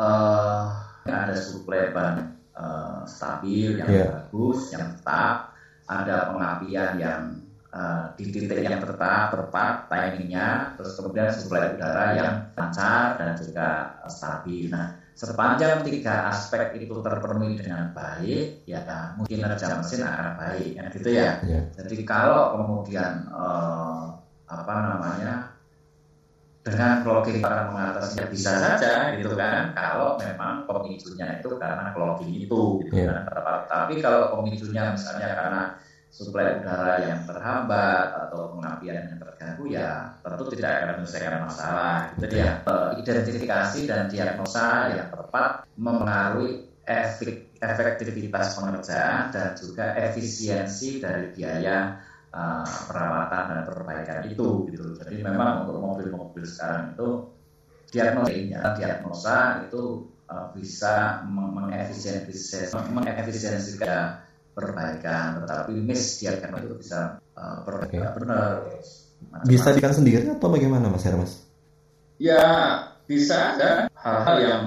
uh, ada suplai ban uh, stabil yang yeah. bagus yang tetap ada pengapian yang uh, di titik yang tetap tepat timingnya terus kemudian suplai udara yang lancar dan juga stabil nah sepanjang tiga aspek itu terpenuhi dengan baik ya mungkin kerja mesin akan baik ya gitu ya yeah. jadi kalau kemudian uh, apa namanya dengan clogging para mengatasinya bisa saja gitu kan kalau memang pemicunya itu karena clogging itu gitu yeah. kan tapi kalau pemicunya misalnya karena suplai udara yang terhambat atau pengapian yang terganggu ya tentu tidak akan menyelesaikan masalah jadi ya eh, identifikasi dan diagnosa yang tepat mempengaruhi efek, efektivitas pengerjaan dan juga efisiensi dari biaya uh, perawatan dan perbaikan itu gitu. Jadi memang untuk mobil-mobil sekarang itu diagnosa diagnosa itu uh, bisa mengefisiensikan mengefisiensikan perbaikan, tetapi miss diagnosa itu bisa uh, perbaikan okay. benar. Bisa dikan sendiri atau bagaimana Mas Hermas? Ya bisa ada hal-hal yang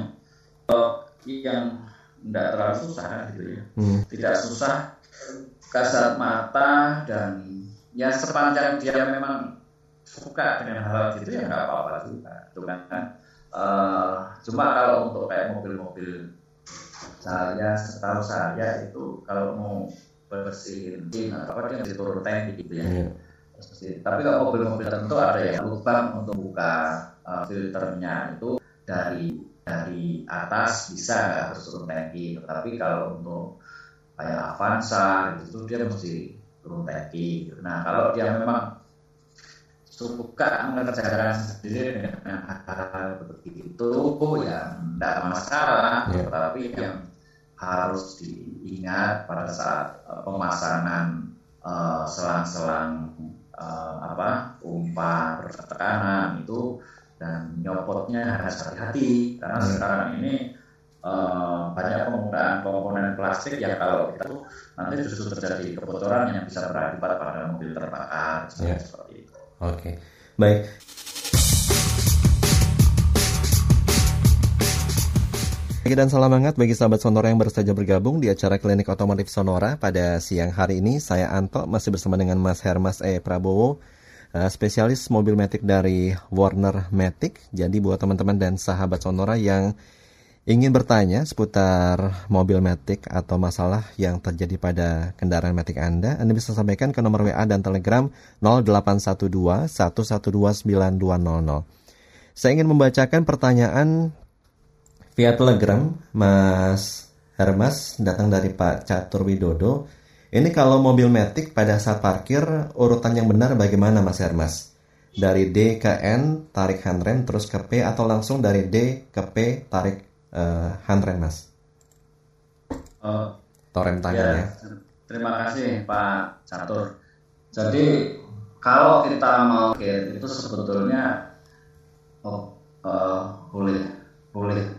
uh, yang tidak terlalu susah gitu ya. Hmm. Tidak susah kasat mata dan ya sepanjang dia memang suka dengan hal gitu ya nggak apa-apa juga itu kan uh, cuma kalau untuk kayak mobil-mobil saya setahu saya itu kalau mau bersihin atau apa dia diturun tank gitu ya yeah. tapi kalau mobil-mobil tertentu ada yang lubang untuk buka uh, filternya itu dari dari atas bisa harus turun tangki tetapi kalau untuk kayak Avanza gitu dia mesti turun gitu. nah kalau dia memang suka mengerjakan sendiri dengan hal begitu ya tidak masalah yeah. tetapi yang harus diingat pada saat uh, pemasangan uh, selang-selang uh, apa umpan bertekanan itu dan nyopotnya harus hati-hati karena yeah. sekarang ini uh, banyak penggunaan komponen plastik yang kalau kita tuh nanti justru terjadi kebocoran yang bisa berakibat pada mobil terbakar yeah. seperti itu. Oke, okay. baik. Pagi dan salam hangat bagi sahabat Sonora yang baru saja bergabung di acara Klinik Otomotif Sonora pada siang hari ini. Saya Anto masih bersama dengan Mas Hermas E. Prabowo, uh, spesialis mobil Matic dari Warner Matic. Jadi buat teman-teman dan sahabat Sonora yang ingin bertanya seputar mobil Matic atau masalah yang terjadi pada kendaraan Matic Anda, Anda bisa sampaikan ke nomor WA dan Telegram 0812 1129200. Saya ingin membacakan pertanyaan via Telegram Mas Hermas datang dari Pak Catur Widodo. Ini kalau mobil Matic pada saat parkir urutan yang benar bagaimana Mas Hermas? Dari D ke N tarik handrem terus ke P atau langsung dari D ke P tarik uh, handrem mas uh, torem tangan ya, ya terima kasih Pak Catur jadi kalau kita mau itu sebetulnya oh, uh, boleh boleh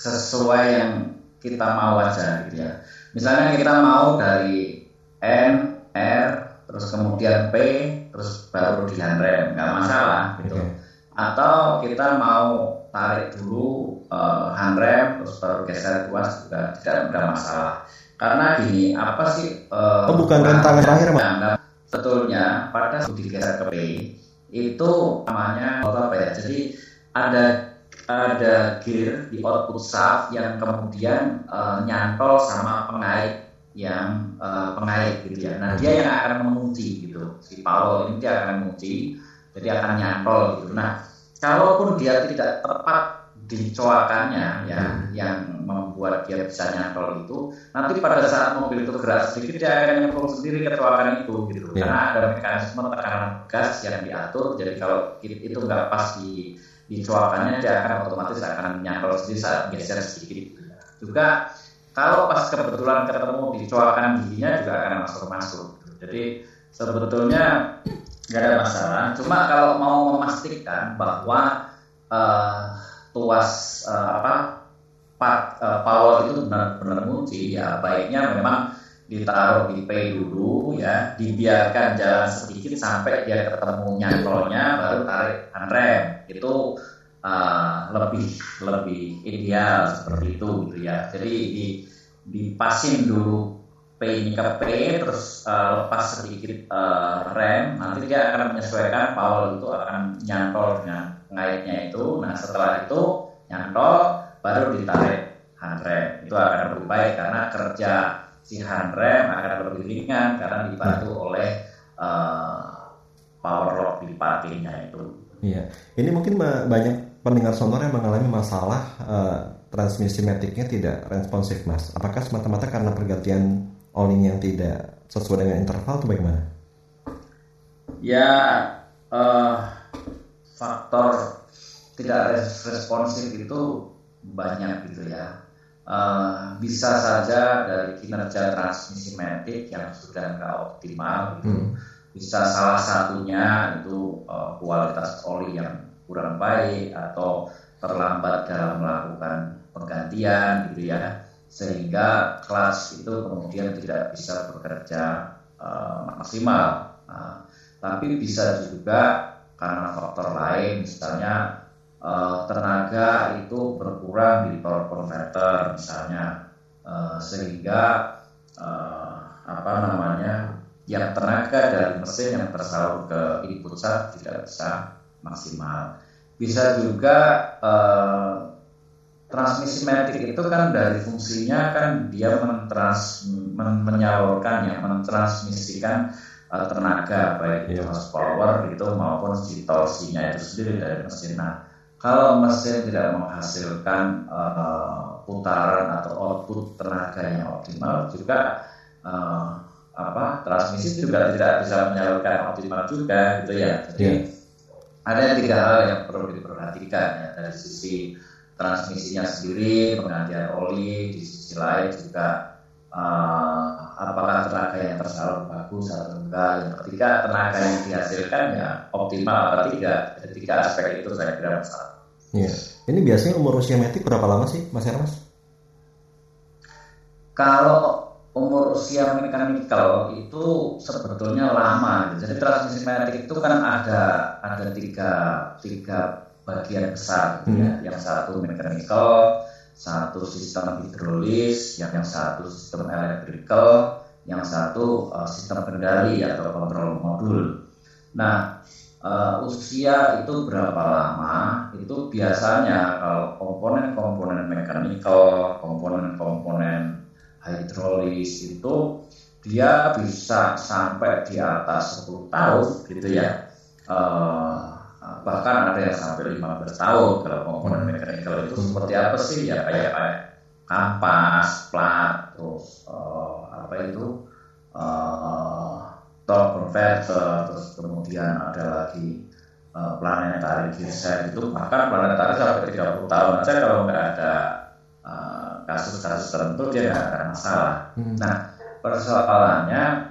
sesuai yang kita mau aja gitu ya. Misalnya kita mau dari N R terus kemudian P terus baru di handrem nggak masalah gitu. Okay. atau kita mau tarik dulu uh, handrem terus baru geser tuas juga tidak ada masalah. Karena gini apa sih uh, oh, bukan rentangan terakhir mas? sebetulnya pada digeser ke P itu namanya apa ya jadi ada ada gear di output shaft yang kemudian uh, nyantol sama pengait yang uh, pengait gitu ya. Nah dia yang akan mengunci gitu. Si Paul ini dia akan mengunci, jadi akan nyantol gitu. Nah kalaupun dia tidak tepat dicoakannya ya hmm. yang membuat dia bisa nyantol itu nanti pada saat mobil itu gerak sedikit dia akan nyemplung sendiri ke coakan itu gitu yeah. karena ada mekanisme tekanan gas yang diatur jadi kalau itu nggak pas di di coakannya dia akan otomatis akan nyantol sendiri saat geser sedikit. Juga kalau pas kebetulan ketemu di coakan giginya juga akan masuk masuk. Jadi sebetulnya nggak ada masalah. Cuma kalau mau memastikan bahwa uh, tuas uh, apa part, uh, power itu benar-benar kunci ya baiknya memang ditaruh di P dulu ya. Dibiarkan jalan sedikit sampai dia ketemu nyantolnya baru tarik handrem itu uh, lebih lebih ideal seperti itu gitu ya. Jadi di dipasin dulu P ini ke P terus uh, lepas sedikit uh, rem nanti dia akan menyesuaikan power itu akan nyantol dengan ngaitnya itu. Nah setelah itu nyantol baru ditarik handrem itu akan lebih baik karena kerja si handrem akan lebih ringan karena dibantu nah. oleh uh, power lock itu. Iya, ini mungkin banyak pendengar sonor yang mengalami masalah uh, transmisi metiknya tidak responsif, mas. Apakah semata-mata karena pergantian oli yang tidak sesuai dengan interval atau bagaimana? Ya, uh, faktor tidak responsif itu banyak gitu ya uh, bisa saja dari kinerja transmisi metik yang sudah nggak optimal gitu. Hmm. Bisa salah satunya itu uh, kualitas oli yang kurang baik atau terlambat dalam melakukan penggantian gitu ya sehingga kelas itu kemudian tidak bisa bekerja uh, maksimal. Nah, tapi bisa juga karena faktor lain misalnya uh, tenaga itu berkurang di power converter misalnya uh, sehingga uh, apa namanya yang tenaga dari mesin yang tersalur ke input sat tidak bisa maksimal. Bisa juga uh, transmisi metik itu kan dari fungsinya kan dia mentrans, men, menyalurkan ya mentransmisikan uh, tenaga baik itu yeah. power itu maupun si torsinya itu sendiri dari mesin. Nah, kalau mesin tidak menghasilkan uh, putaran atau output tenaga yang optimal juga uh, apa transmisi juga tidak bisa menyalurkan optimal juga gitu ya jadi yeah. ada tiga hal yang perlu diperhatikan ya dari sisi transmisinya sendiri penggantian oli di sisi lain juga uh, apakah tenaga yang tersalur bagus atau enggak yang ketiga tenaga yang dihasilkan ya optimal atau tidak jadi tiga aspek itu saya kira masalah Iya. Ini biasanya umur usia metik berapa lama sih, Mas Hermas? Kalau umur usia mekanikal itu sebetulnya lama. Jadi transmisi metik itu kan ada ada tiga tiga bagian besar, gitu ya. hmm. ya. Yang satu mekanikal, satu sistem hidrolis, yang yang satu sistem elektrikal, yang satu uh, sistem kendali atau kontrol modul. Nah, uh, usia itu berapa lama itu biasanya kalau komponen-komponen mekanikal, komponen-komponen hidrolis itu dia bisa sampai di atas 10 tahun gitu ya. Uh, bahkan ada yang sampai 15 tahun kalau komponen mekanikal itu seperti apa sih? Ya kayak kayak kampas, plat, terus uh, apa itu? Uh, torque converter, terus kemudian ada lagi uh, planetary gearset itu. Bahkan planetary sampai 30 tahun aja kalau nggak ada uh, kasus-kasus tertentu dia nggak ada masalah. Hmm. Nah persoalannya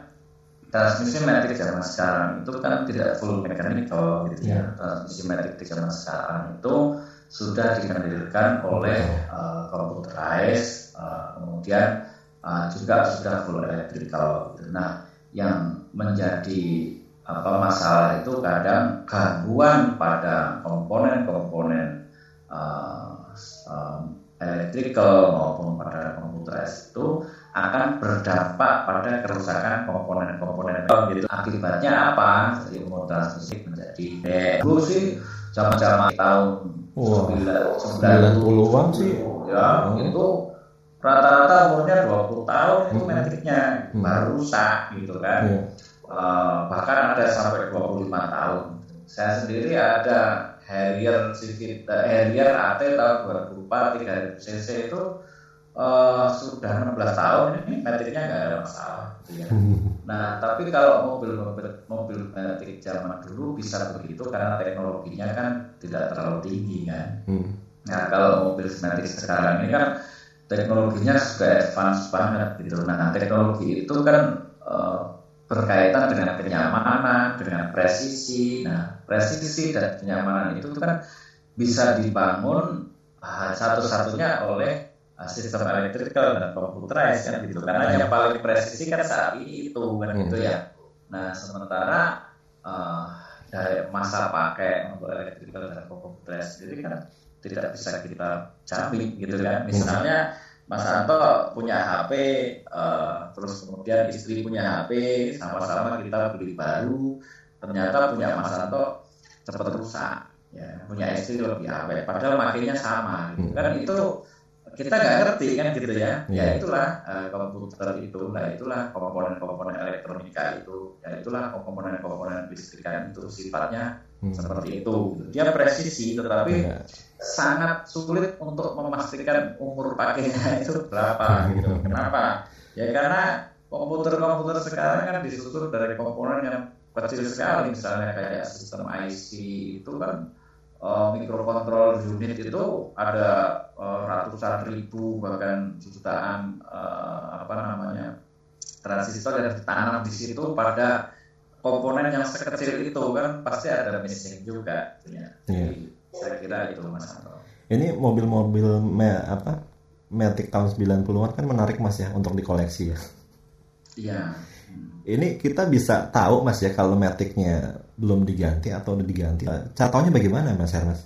transmisi metrik zaman sekarang itu kan tidak full mechanical gitu ya. Transmisi metrik di zaman sekarang itu sudah dikendalikan oleh uh, computerized, uh, kemudian uh, juga sudah full electrical. Gitu. Nah, yang menjadi apa masalah itu kadang gangguan pada komponen-komponen uh, um, elektrikal maupun pada komputer itu akan berdampak pada kerusakan komponen-komponen gitu. Akibatnya apa? Jadi umur transmisi menjadi dulu sih zaman-zaman tahun sembilan puluh-an sih ya hmm. itu rata-rata umurnya 20 tahun itu hmm. metriknya hmm. baru rusak gitu kan hmm. uh, bahkan ada sampai 25 tahun saya sendiri ada Harrier Civic uh, Harrier AT tahun 2004 3000 cc itu uh, sudah 16 tahun ini metriknya nggak ada masalah ya. Nah tapi kalau mobil mobil metrik elektrik zaman dulu bisa begitu karena teknologinya kan tidak terlalu tinggi kan. Hmm. Nah kalau mobil simetrik sekarang ini kan teknologinya sudah advance banget gitu. Nah teknologi itu kan uh, berkaitan dengan kenyamanan, dengan presisi. Nah presisi dan kenyamanan itu kan bisa dibangun uh, satu-satunya oleh sistem elektrikal dan komputerized kan gitu. Karena yang paling presisi kan saat ini itu kan hmm. gitu ya. Nah, sementara uh, dari masa pakai untuk elektrikal dan komputer sendiri kan tidak bisa kita jamin gitu kan. Misalnya Mas Anto punya HP, uh, eh, terus kemudian istri punya HP, sama-sama kita beli baru, ternyata punya Mas Anto cepat rusak, ya punya istri lebih awet, padahal makainya sama, gitu. kan itu kita nggak ngerti kan gitu ya. Ya itulah uh, komputer itu. Lah itulah komponen-komponen elektronika itu. Ya itulah komponen-komponen listrikan itu sifatnya hmm. seperti itu. Dia presisi tetapi ya. sangat sulit untuk memastikan umur pakainya itu berapa gitu. Kenapa? Ya karena komputer-komputer sekarang kan disusun dari komponen yang kecil sekali. Misalnya kayak sistem IC itu kan uh, mikrokontrol unit itu ada uh, ratusan ribu bahkan jutaan uh, apa namanya transistor yang ditanam di situ pada komponen yang sekecil itu kan pasti ada missing juga ya. Jadi yeah. saya kira itu Mas Anto. Ini mobil-mobil me, apa Matic tahun 90-an kan menarik Mas ya untuk dikoleksi ya. Iya. Ini kita bisa tahu Mas ya kalau Maticnya belum diganti atau udah diganti. Contohnya bagaimana Mas Hermes?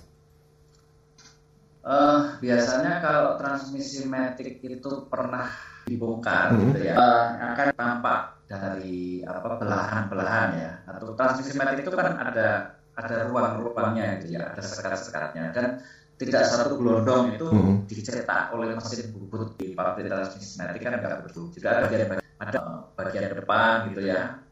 Uh, biasanya kalau transmisi Matic itu pernah dibongkar hmm. gitu ya, uh, akan tampak dari apa belahan-belahan ya. Atau transmisi Matic itu kan ada ada ruang-ruangnya gitu ya, ada sekat-sekatnya dan tidak satu gelondong itu hmm. dicetak oleh mesin bubut di pabrik transmisi Matic kan enggak betul. Juga ada bagian ada bagian depan gitu ya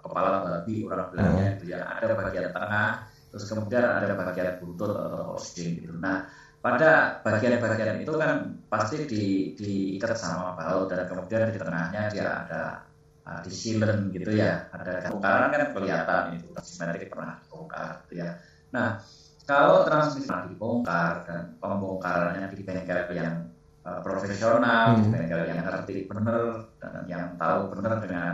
kepala babi orang bilangnya hmm. gitu ya ada bagian tengah terus kemudian ada bagian buntut atau osing gitu nah pada bagian-bagian itu kan pasti di, diikat sama baut dan kemudian di tengahnya dia ada uh, di silen gitu ya ada bongkaran kan kelihatan itu simetrik pernah dibongkar gitu ya nah kalau transmisi dibongkar dan pembongkarannya di bengkel yang uh, profesional, hmm. di bengkel yang ngerti benar dan yang tahu benar dengan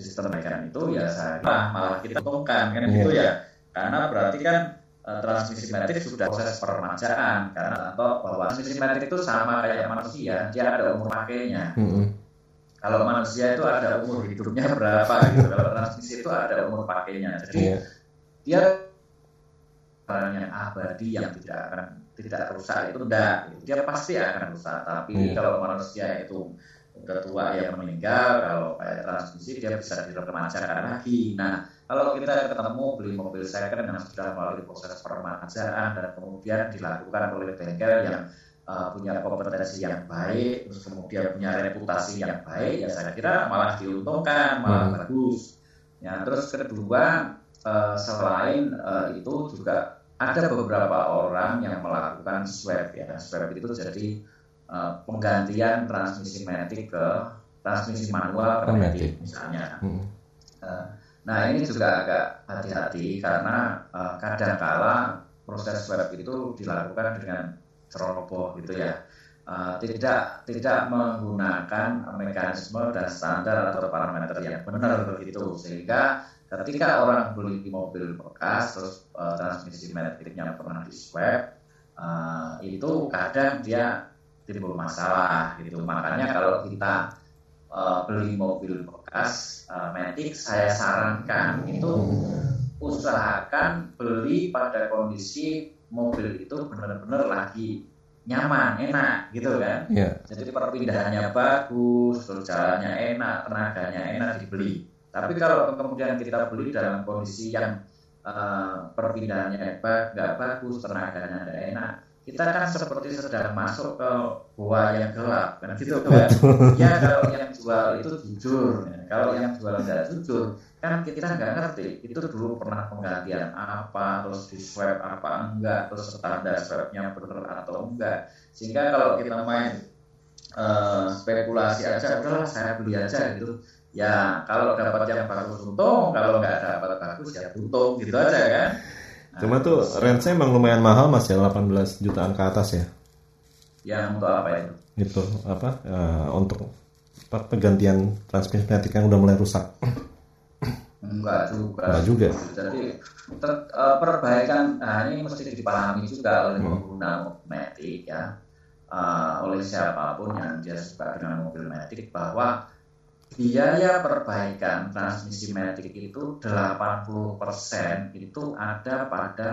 sistem perbaikan itu ya saya kira malah kita untungkan kan yeah. gitu ya karena berarti kan uh, transmisi metrik sudah proses permajaan karena atau bahwa transmisi metrik itu sama kayak manusia dia ada umur pakainya mm -hmm. kalau manusia itu ada umur hidupnya berapa gitu kalau transmisi itu ada umur pakainya jadi yeah. dia barang yang abadi yang tidak akan tidak rusak itu enggak dia pasti akan rusak tapi yeah. kalau manusia itu udah tua ya meninggal kalau kayak transmisi dia bisa diremajakan lagi. Nah kalau kita ketemu beli mobil second yang sudah melalui proses peremajaan dan kemudian dilakukan oleh bengkel yang uh, punya kompetensi yang baik terus kemudian punya reputasi yang baik ya saya kira malah diuntungkan malah hmm. bagus. Ya terus kedua uh, selain uh, itu juga ada beberapa orang yang melakukan swab ya. Swab itu jadi Eh, penggantian transmisi matic ke transmisi manual ke misalnya. Hmm. Uh, nah ini juga agak hati-hati karena uh, kadang-kala proses web itu dilakukan dengan ceroboh gitu ya. Uh, tidak tidak menggunakan mekanisme dan standar atau parameter yang benar begitu sehingga ketika orang beli mobil bekas terus uh, transmisi maticnya pernah di swab uh, itu kadang dia timbul masalah gitu. Makanya kalau kita uh, beli mobil bekas uh, Matic, saya sarankan itu usahakan beli pada kondisi mobil itu benar-benar lagi nyaman, enak gitu kan. Yeah. Jadi perpindahannya bagus, terus jalannya enak, tenaganya enak dibeli. Tapi kalau kemudian kita beli dalam kondisi yang uh, perpindahannya nggak bagus, tenaganya tidak enak, kita kan seperti sedang masuk ke gua yang gelap. Kan gitu kan ya kalau yang jual itu jujur. Ya. kalau yang jual tidak jujur kan kita nggak ngerti. Itu dulu pernah penggantian apa terus di swab apa enggak terus standar swabnya benar atau enggak. Sehingga kalau kita main uh, spekulasi aja udahlah saya beli aja gitu. Ya kalau dapat yang bagus untung. Kalau nggak dapat bagus ya untung gitu aja kan. Cuma tuh range-nya emang lumayan mahal mas ya 18 jutaan ke atas ya. Yang untuk apa itu? Gitu apa uh, untuk apa, penggantian transmisi pneumatik yang udah mulai rusak. Enggak juga. Enggak juga. Jadi ter, uh, perbaikan nah ini mesti dipahami juga oleh hmm. pengguna metik ya. Uh, oleh siapa pun yang dia suka dengan mobil metik bahwa biaya perbaikan transmisi metik itu 80% itu ada pada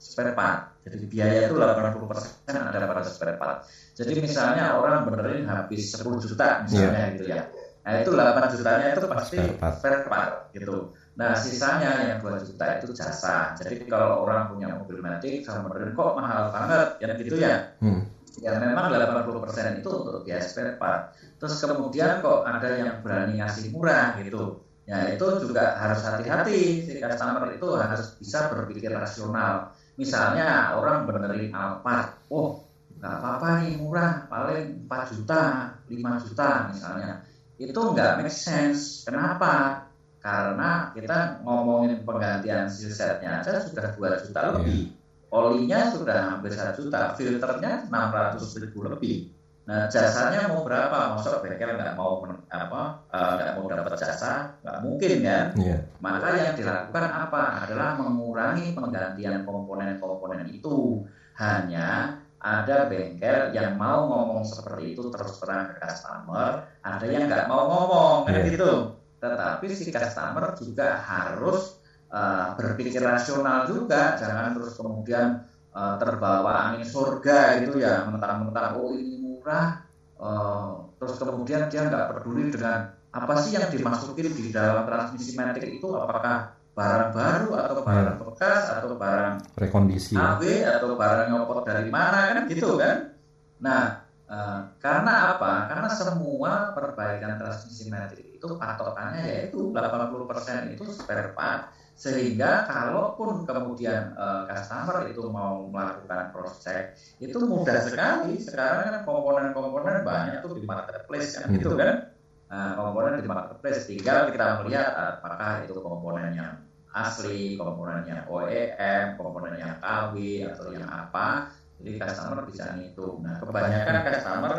spare part. Jadi biaya itu 80% ada pada spare part. Jadi misalnya orang benerin habis 10 juta misalnya yeah. gitu ya. Nah itu 8 jutanya itu pasti spare part gitu. Nah sisanya yang 2 juta itu jasa. Jadi kalau orang punya mobil metik sama benerin kok mahal banget ya gitu ya. Hmm. Ya memang 80% itu untuk biaya spare part. Terus kemudian kok ada yang berani ngasih murah gitu. Ya itu juga harus hati-hati. Si customer itu harus bisa berpikir rasional. Misalnya orang benerin Alphard, oh nggak apa-apa nih murah, paling 4 juta, 5 juta misalnya. Itu nggak make sense. Kenapa? Karena kita ngomongin penggantian silsetnya aja sudah 2 juta lebih. Olinya sudah hampir 1 juta, filternya 600 ribu lebih Nah jasanya mau berapa? Masuk bengkel nggak mau apa uh, nggak mau dapat jasa nggak mungkin kan? Yeah. Maka yang dilakukan apa? Adalah mengurangi penggantian komponen-komponen itu. Hanya ada bengkel yang mau ngomong seperti itu terus terang ke customer, ada yang nggak mau ngomong kan yeah. gitu. Tetapi si customer juga harus uh, berpikir rasional juga, jangan terus kemudian uh, terbawa angin surga gitu ya, mentang-mentang oh ini murah uh, terus kemudian dia nggak peduli dengan apa sih yang dimasukin di dalam transmisi metik itu apakah barang baru atau barang hmm. bekas atau barang rekondisi AB atau barang nyopot dari mana kan gitu kan nah uh, karena apa? Karena semua perbaikan transmisi metik itu patokannya yaitu 80% itu spare part. Sehingga kalaupun kemudian uh, customer itu mau melakukan cross check itu mudah sekali. Sekarang kan komponen-komponen banyak tuh di marketplace kan gitu kan? Uh, komponen di marketplace. Tinggal kita melihat apakah itu komponen yang asli komponen yang OEM komponen yang KW atau yang apa jadi customer bisa ngitung nah kebanyakan customer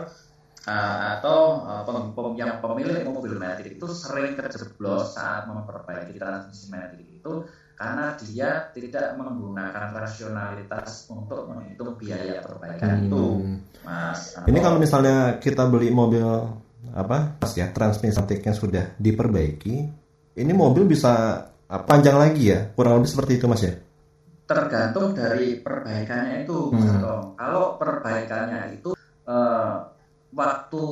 uh, atau uh, pem, pem, yang pemilik mobil metik itu sering kejeblos saat memperbaiki transmisi metik itu karena dia tidak menggunakan rasionalitas untuk menghitung biaya perbaikan hmm. itu, Mas. Ini kalau misalnya kita beli mobil apa, pas ya transmisi metiknya sudah diperbaiki, ini mobil bisa panjang lagi ya, kurang lebih seperti itu, Mas ya? Tergantung dari perbaikannya itu, hmm. Kalau perbaikannya itu uh, waktu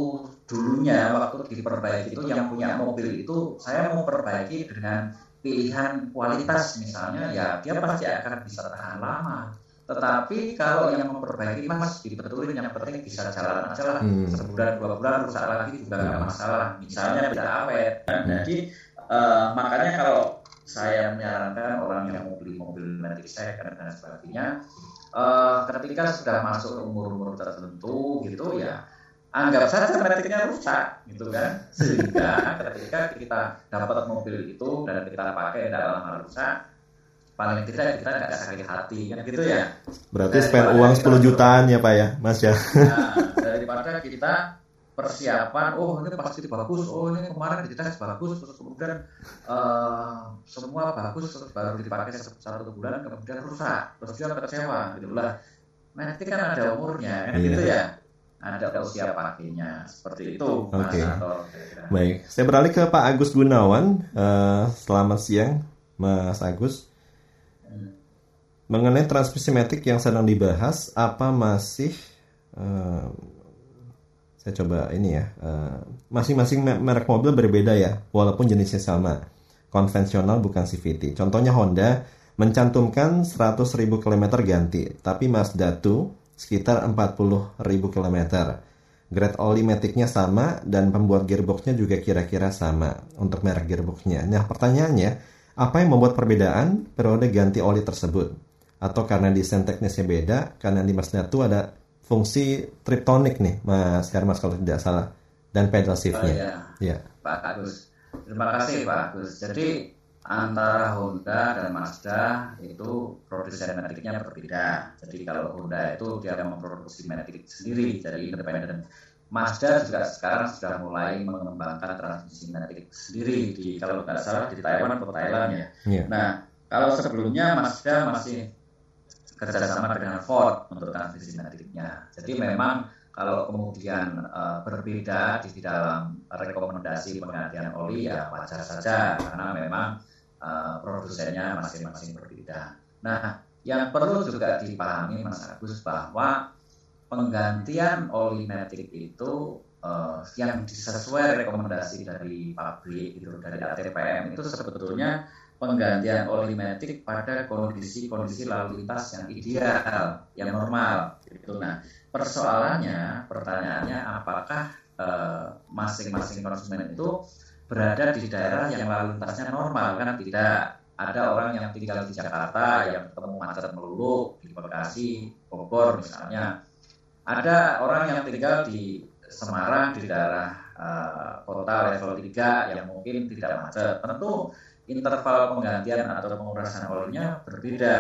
dulunya waktu diperbaiki itu yang punya mobil itu saya mau perbaiki dengan pilihan kualitas misalnya ya dia pasti akan bisa tahan lama tetapi kalau yang memperbaiki mas dibetulin yang penting bisa jalan aja lah hmm. sebulan dua bulan rusak lagi juga nggak masalah misalnya tidak awet hmm. jadi uh, makanya kalau saya menyarankan orang yang mau beli mobil nanti saya dan sebagainya uh, ketika sudah masuk umur-umur tertentu gitu ya anggap saja metiknya rusak gitu kan? Sehingga ketika kita dapat mobil itu dan kita pakai dalam hal rusak paling tidak kita nggak sakit hati kan gitu ya? Berarti spend uang 10 jutaan ya pak ya mas ya. Nah, daripada kita persiapan oh ini pasti bagus oh ini kemarin dites bagus terus kemudian uh, semua bagus terus baru dipakai satu bulan kemudian rusak terus dia kecewa gitu lah nanti kan ada umurnya kan iya. gitu ya ada usia pakainya seperti itu Oke. Okay. Baik, saya beralih ke Pak Agus Gunawan. Uh, selamat siang, Mas Agus. Hmm. Mengenai transmisi metik yang sedang dibahas, apa masih uh, saya coba ini ya, uh, masing-masing merek mobil berbeda ya, walaupun jenisnya sama. Konvensional bukan CVT. Contohnya Honda mencantumkan 100.000 km ganti, tapi Mazda 2 sekitar 40.000 km. Grade oli metiknya sama dan pembuat gearboxnya juga kira-kira sama untuk merek gearboxnya. Nah pertanyaannya, apa yang membuat perbedaan periode ganti oli tersebut? Atau karena desain teknisnya beda, karena di Mazda itu ada fungsi triptonic nih, Mas Karmas kalau tidak salah, dan pedal shiftnya. Oh, iya. ya. Pak Agus. Terima kasih Pak Agus. Jadi antara Honda dan Mazda itu produsen metriknya berbeda. Jadi kalau Honda itu dia memproduksi metrik sendiri, jadi independen. Mazda juga sekarang sudah mulai mengembangkan transmisi metrik sendiri di kalau nggak salah di Taiwan atau Thailand ya. Yeah. Nah kalau sebelumnya Mazda masih kerjasama dengan Ford untuk transmisi metriknya. Jadi memang kalau kemudian uh, berbeda di dalam rekomendasi penggantian oli ya wajar saja karena memang uh, produsennya masing-masing berbeda. Nah, yang perlu juga dipahami Mas Agus bahwa penggantian oli metrik itu uh, yang sesuai rekomendasi dari pabrik itu dari ATPM itu sebetulnya penggantian oli metrik pada kondisi-kondisi lalu lintas yang ideal, yang normal. Gitu. Nah, persoalannya, pertanyaannya, apakah eh, masing-masing uh, konsumen itu berada di daerah yang lalu lintasnya normal kan tidak ada orang yang tinggal di Jakarta yang ketemu macet melulu di Bekasi, Bogor misalnya ada orang yang tinggal di Semarang di daerah uh, kota level 3 yang mungkin tidak macet. Tentu interval penggantian atau pengurasan olinya berbeda.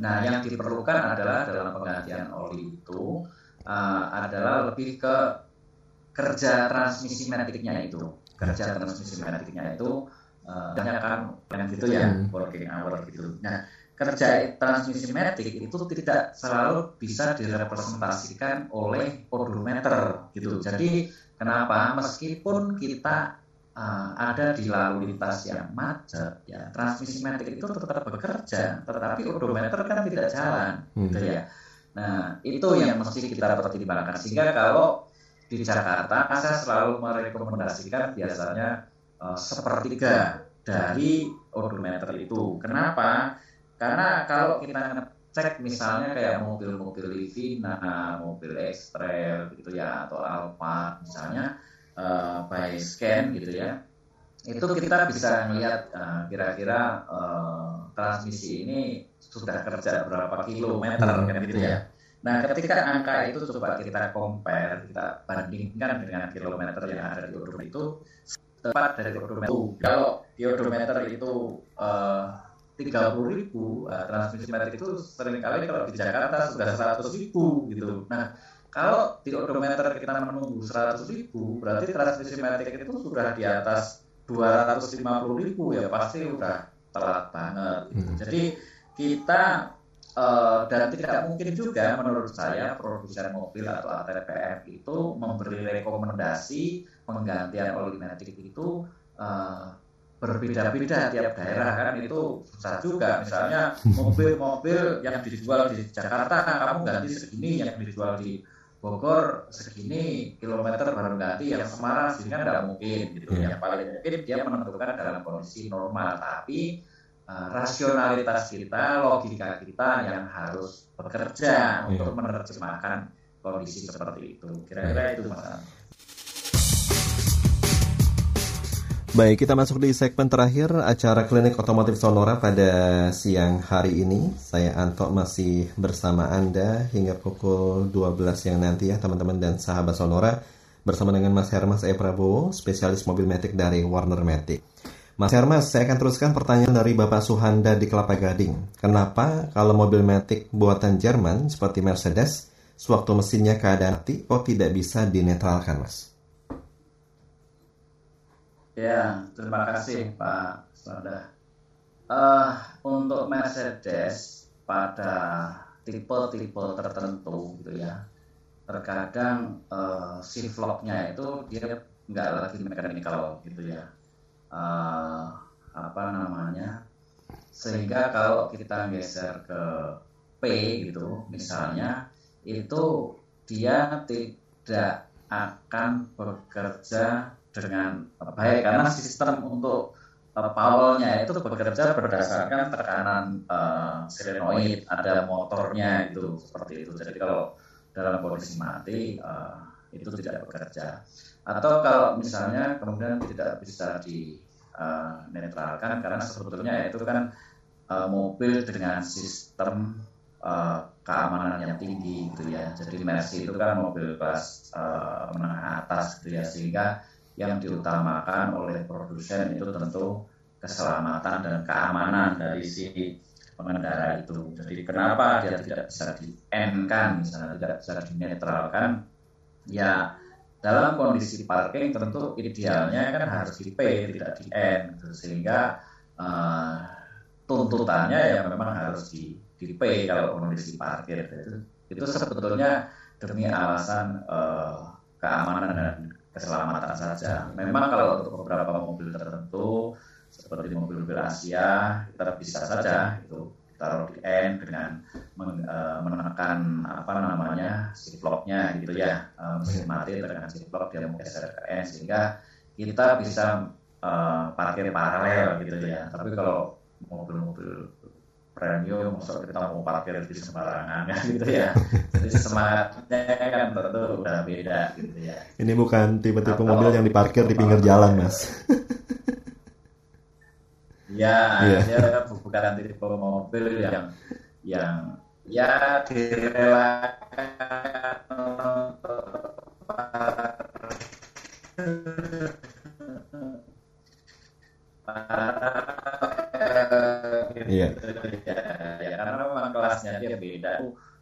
Nah, yang diperlukan adalah dalam penggantian oli itu uh, adalah lebih ke kerja transmisi metriknya itu. Kerja transmisi metriknya itu uh, banyak kan yang gitu ya, hmm. working hour gitu. Nah, kerja transmisi metrik itu tidak selalu bisa direpresentasikan oleh odometer gitu. Jadi kenapa meskipun kita uh, ada di lalu lintas yang macet ya transmisi metrik itu tetap bekerja tetapi odometer kan tidak jalan hmm. gitu ya. Nah, itu yang mesti kita pertimbangkan sehingga kalau di Jakarta saya selalu merekomendasikan biasanya uh, sepertiga dari odometer itu. Kenapa? Karena kalau kita cek misalnya kayak mobil-mobil Livina, mobil X-Trail gitu ya, atau Alphard misalnya uh, by scan gitu ya, itu kita bisa melihat uh, kira-kira uh, transmisi ini sudah kerja berapa kilometer kan gitu ya. Nah, ketika angka itu coba kita compare, kita bandingkan dengan kilometer yang ada di odometer itu, tepat dari odometer. Kalau di odometer itu uh, tiga puluh ribu uh, transmisi metrik itu sering kali kalau di Jakarta sudah seratus ribu gitu. Nah kalau di odometer kita menunggu seratus ribu berarti transmisi metrik itu sudah di atas dua ratus lima puluh ribu ya pasti udah telat banget. Hmm. Jadi kita uh, dan tidak mungkin juga menurut saya produsen mobil atau ATPM itu memberi rekomendasi penggantian oli metrik itu uh, berbeda-beda tiap daerah kan itu susah juga misalnya mobil-mobil yang dijual di Jakarta kamu ganti segini yang dijual di Bogor segini kilometer baru ganti yang Semarang sehingga tidak mungkin gitu yeah. yang paling mungkin dia menentukan dalam kondisi normal tapi uh, rasionalitas kita logika kita yang harus bekerja yeah. untuk menerjemahkan kondisi seperti itu kira-kira itu mas Baik, kita masuk di segmen terakhir acara klinik otomotif Sonora pada siang hari ini. Saya Anto masih bersama Anda hingga pukul 12 yang nanti ya teman-teman dan sahabat Sonora bersama dengan Mas Hermas E. Prabowo, spesialis mobil metik dari Warner Matic. Mas Hermas, saya akan teruskan pertanyaan dari Bapak Suhanda di Kelapa Gading. Kenapa kalau mobil metik buatan Jerman seperti Mercedes, sewaktu mesinnya keadaan mati, kok tidak bisa dinetralkan, Mas? Ya, terima kasih Pak Sada. Uh, untuk Mercedes pada tipe-tipe tertentu gitu ya, terkadang uh, si vlognya itu dia nggak lagi mechanical gitu ya. Uh, apa namanya? Sehingga kalau kita geser ke P gitu misalnya, itu dia tidak akan bekerja dengan baik karena sistem untuk uh, powernya itu bekerja berdasarkan tekanan uh, solenoid, ada motornya itu seperti itu. Jadi kalau dalam kondisi mati uh, itu tidak bekerja. Atau kalau misalnya kemudian tidak bisa di uh, karena sebetulnya itu kan uh, mobil dengan sistem uh, keamanan yang tinggi gitu ya. Jadi Mercy itu kan mobil kelas uh, menengah atas gitu ya sehingga yang diutamakan oleh produsen itu tentu keselamatan dan keamanan dari si pengendara itu. Jadi kenapa dia tidak bisa di kan, misalnya tidak bisa dinetralkan? Ya dalam kondisi parking tentu idealnya kan harus di P tidak di N, sehingga uh, tuntutannya ya memang harus di, di P kalau kondisi parkir itu, itu sebetulnya demi alasan uh, keamanan dan keselamatan saja. Memang kalau untuk beberapa mobil tertentu seperti mobil-mobil Asia kita bisa saja itu taruh di N dengan men, uh, menekan apa namanya siploknya gitu ya. Uh, mesin mati dengan siplok dia menggeser ke N sehingga kita bisa uh, parkir paralel gitu ya. Tapi kalau mobil-mobil premium maksud kita mau parkir di sembarangan ya gitu ya. Jadi semangatnya kan tentu udah beda gitu ya. Ini bukan tipe-tipe mobil yang diparkir di pinggir jalan mas. Ya yeah. dia bukan tipe mobil yang yang ya direlakan Iya. Ya, karena memang kelasnya dia beda,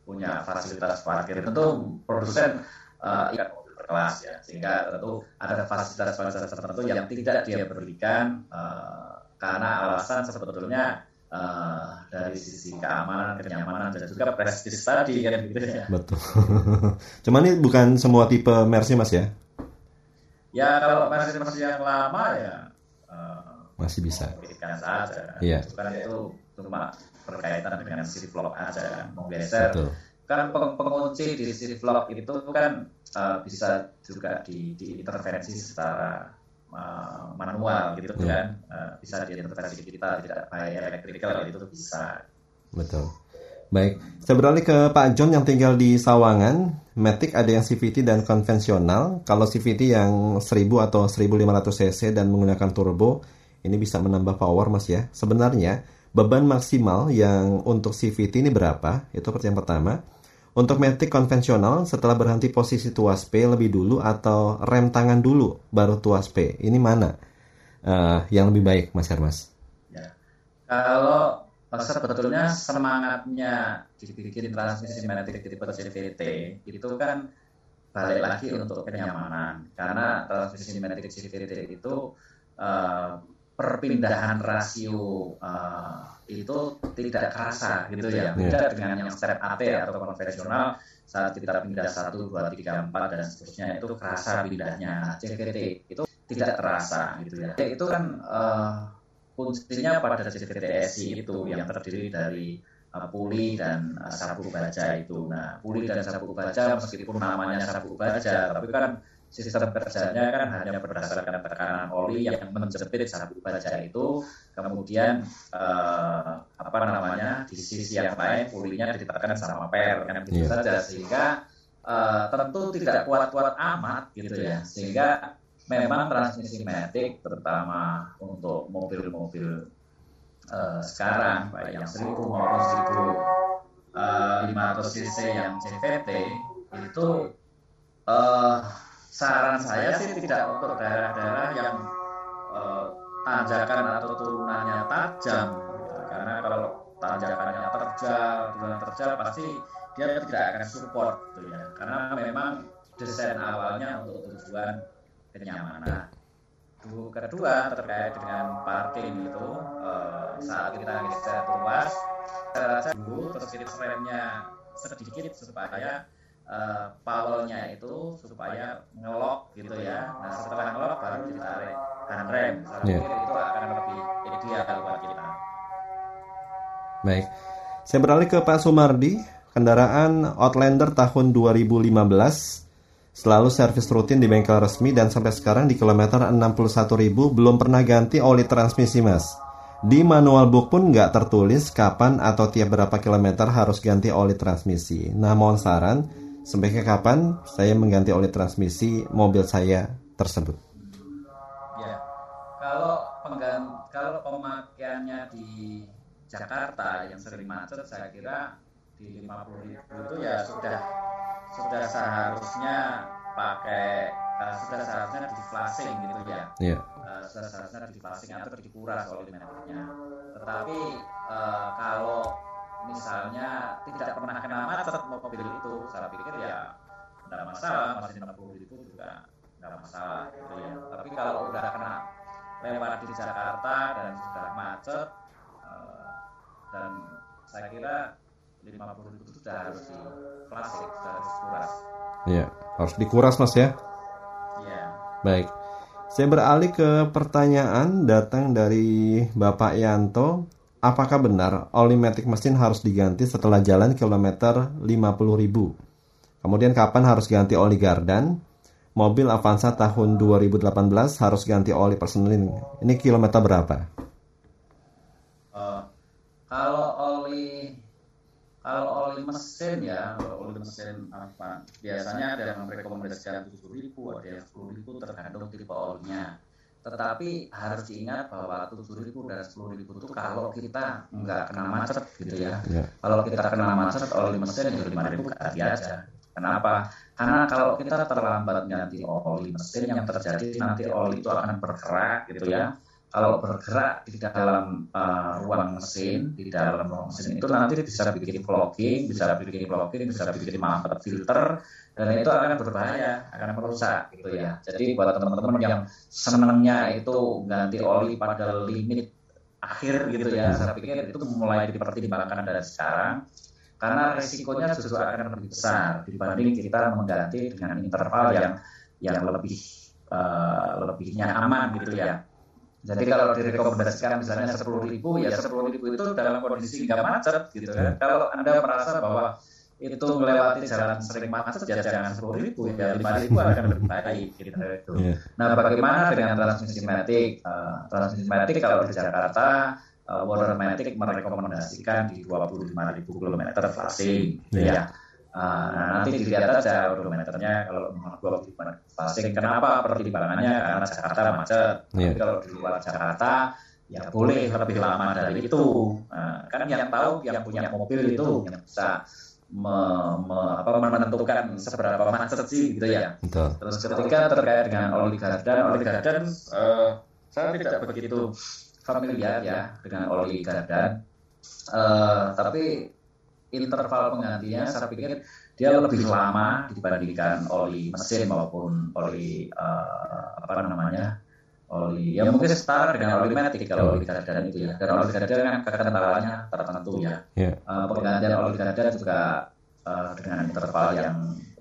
punya fasilitas parkir. Tentu produsen uh, ikan mobil berkelas ya, sehingga tentu ada fasilitas-fasilitas tertentu yang tidak dia berikan uh, karena alasan sebetulnya uh, dari sisi keamanan, kenyamanan dan juga prestis tadi kan gitu ya. Betul. Cuman ini bukan semua tipe Mercy mas ya? Ya kalau Mercy-Mercy yang lama ya masih bisa. Berikan saja. Iya. Itu kan itu cuma berkaitan dengan vlog aja kan, mau geser. Betul. Kan peng pengunci di vlog itu kan uh, bisa juga di, diintervensi secara uh, manual gitu hmm. kan, uh, bisa diintervensi kita tidak by electrical itu bisa. Betul. Baik, saya beralih ke Pak John yang tinggal di Sawangan. Matic ada yang CVT dan konvensional. Kalau CVT yang 1000 atau 1500 cc dan menggunakan turbo, ini bisa menambah power mas ya. Sebenarnya beban maksimal yang untuk CVT ini berapa? Itu pertanyaan pertama. Untuk Matic konvensional setelah berhenti posisi tuas P lebih dulu atau rem tangan dulu baru tuas P. Ini mana uh, yang lebih baik Mas Hermas? Ya. Kalau sebetulnya semangatnya dibikin transmisi Matic tipe CVT itu kan balik lagi untuk kenyamanan karena transmisi Matic CVT itu uh, perpindahan rasio uh, itu tidak kerasa gitu ya. beda yeah. dengan yang step AT atau konvensional saat kita pindah satu dua tiga empat dan seterusnya itu kerasa pindahnya. CVT itu tidak terasa gitu ya. Itu kan uh, fungsinya pada CVT SI itu yang terdiri dari uh, puli dan uh, sabuk baja itu. Nah puli dan sabuk baja meskipun namanya sabuk baja tapi kan sistem kerjanya kan hanya berdasarkan tekanan oli yang menjepit sabuk baja itu. Kemudian eh, apa namanya di sisi yang lain pulinya ditekan sama per kan gitu yeah. saja. Sehingga eh, tentu tidak kuat-kuat amat gitu ya. Sehingga memang transmisi matic terutama untuk mobil-mobil eh, sekarang baik yang 1000 maupun 1500 eh, cc yang CVT itu uh, saran saya sih tidak untuk daerah-daerah yang uh, tanjakan atau turunannya tajam gitu. karena kalau tanjakannya terjal turunan terjal pasti dia tidak akan support gitu ya karena memang desain awalnya untuk tujuan kenyamanan kedua terkait dengan parking itu uh, saat kita geser ruas saya dulu terus remnya sedikit supaya uh, powernya itu supaya ngelok gitu ya. Nah setelah ngelok baru ditarik handrem. Saya yeah. pikir itu akan lebih ideal buat kita. Baik, saya beralih ke Pak Sumardi. Kendaraan Outlander tahun 2015 selalu servis rutin di bengkel resmi dan sampai sekarang di kilometer 61.000 belum pernah ganti oli transmisi mas. Di manual book pun nggak tertulis kapan atau tiap berapa kilometer harus ganti oli transmisi. Nah mohon saran, Sampai ke kapan saya mengganti oli transmisi mobil saya tersebut? Ya, kalau pengganti, kalau pemakaiannya di Jakarta yang sering macet, saya kira di 50 ribu itu ya sudah sudah seharusnya pakai uh, sudah seharusnya di flashing gitu ya. Yeah. Uh, seharusnya dipasing atau dikuras oli metiknya. Tetapi uh, kalau misalnya tidak pernah kena macet mobil itu, saya pikir ya tidak masalah, masih 60 ribu juga tidak masalah gitu ya. Tapi kalau udah kena lewat di Jakarta dan sudah macet uh, dan saya kira 50 ribu itu sudah harus di plastik, sudah harus kuras. Iya, harus dikuras mas ya. Iya. Baik. Saya beralih ke pertanyaan datang dari Bapak Yanto. Apakah benar oli matic mesin harus diganti setelah jalan kilometer 50.000? Kemudian kapan harus ganti oli gardan? Mobil Avanza tahun 2018 harus ganti oli personelin. Ini kilometer berapa? Uh, kalau oli kalau oli mesin ya, kalau oli mesin apa? Biasanya ada yang merekomendasikan tujuh ribu, ada yang sepuluh ribu tergantung tipe olinya. Tetapi harus diingat bahwa tujuh ribu dan sepuluh ribu itu kalau kita nggak kena macet gitu ya. Ya. Kalau kita kena macet oli mesin ya lima ribu ganti aja. Kenapa? Karena kalau kita terlambat ganti oli mesin yang terjadi nanti oli itu akan bergerak gitu ya. Kalau bergerak di dalam uh, ruang mesin, di dalam ruang mesin itu nanti bisa bikin clogging, bisa bikin clogging, bisa bikin mampet filter, dan itu akan berbahaya, akan merusak gitu ya. Jadi buat teman-teman yang senangnya itu ganti oli pada limit akhir gitu ya, saya pikir itu mulai dipertimbangkan dari sekarang karena resikonya justru akan lebih besar dibanding kita mengganti dengan interval yang yang lebih uh, lebihnya aman gitu ya. Jadi kalau direkomendasikan misalnya sepuluh ribu, ya sepuluh ribu itu dalam kondisi nggak macet gitu kan. Kalau anda merasa bahwa itu melewati jalan sering macet ya jangan sepuluh ribu ya lima ribu akan lebih baik gitu itu. Yeah. Nah bagaimana dengan transmisi matic? Uh, transmisi matic kalau di Jakarta uh, Watermatic merekomendasikan di 25.000 km flashing gitu ya. Uh, nah, nanti dilihat aja odometernya kalau memang 25 flashing. Kenapa pertimbangannya? Karena Jakarta macet. Yeah. Tapi kalau di luar Jakarta ya boleh lebih lama dari itu. Nah, kan yang tahu yang punya mobil itu yang bisa me, me, apa, menentukan seberapa macet sih gitu ya. Betul. Terus ketika terkait dengan oli gardan, oli gardan uh, saya tidak begitu familiar ya dengan oli gardan. Uh, tapi interval penggantinya saya pikir dia lebih lama dibandingkan oli mesin maupun oli uh, apa namanya oli ya mungkin setara dengan oli matic kalau oli gardan itu ya. dan oli gardan kan kekentalannya tertentu ya Yeah. uh, penggantian oli gardan juga uh, dengan interval yang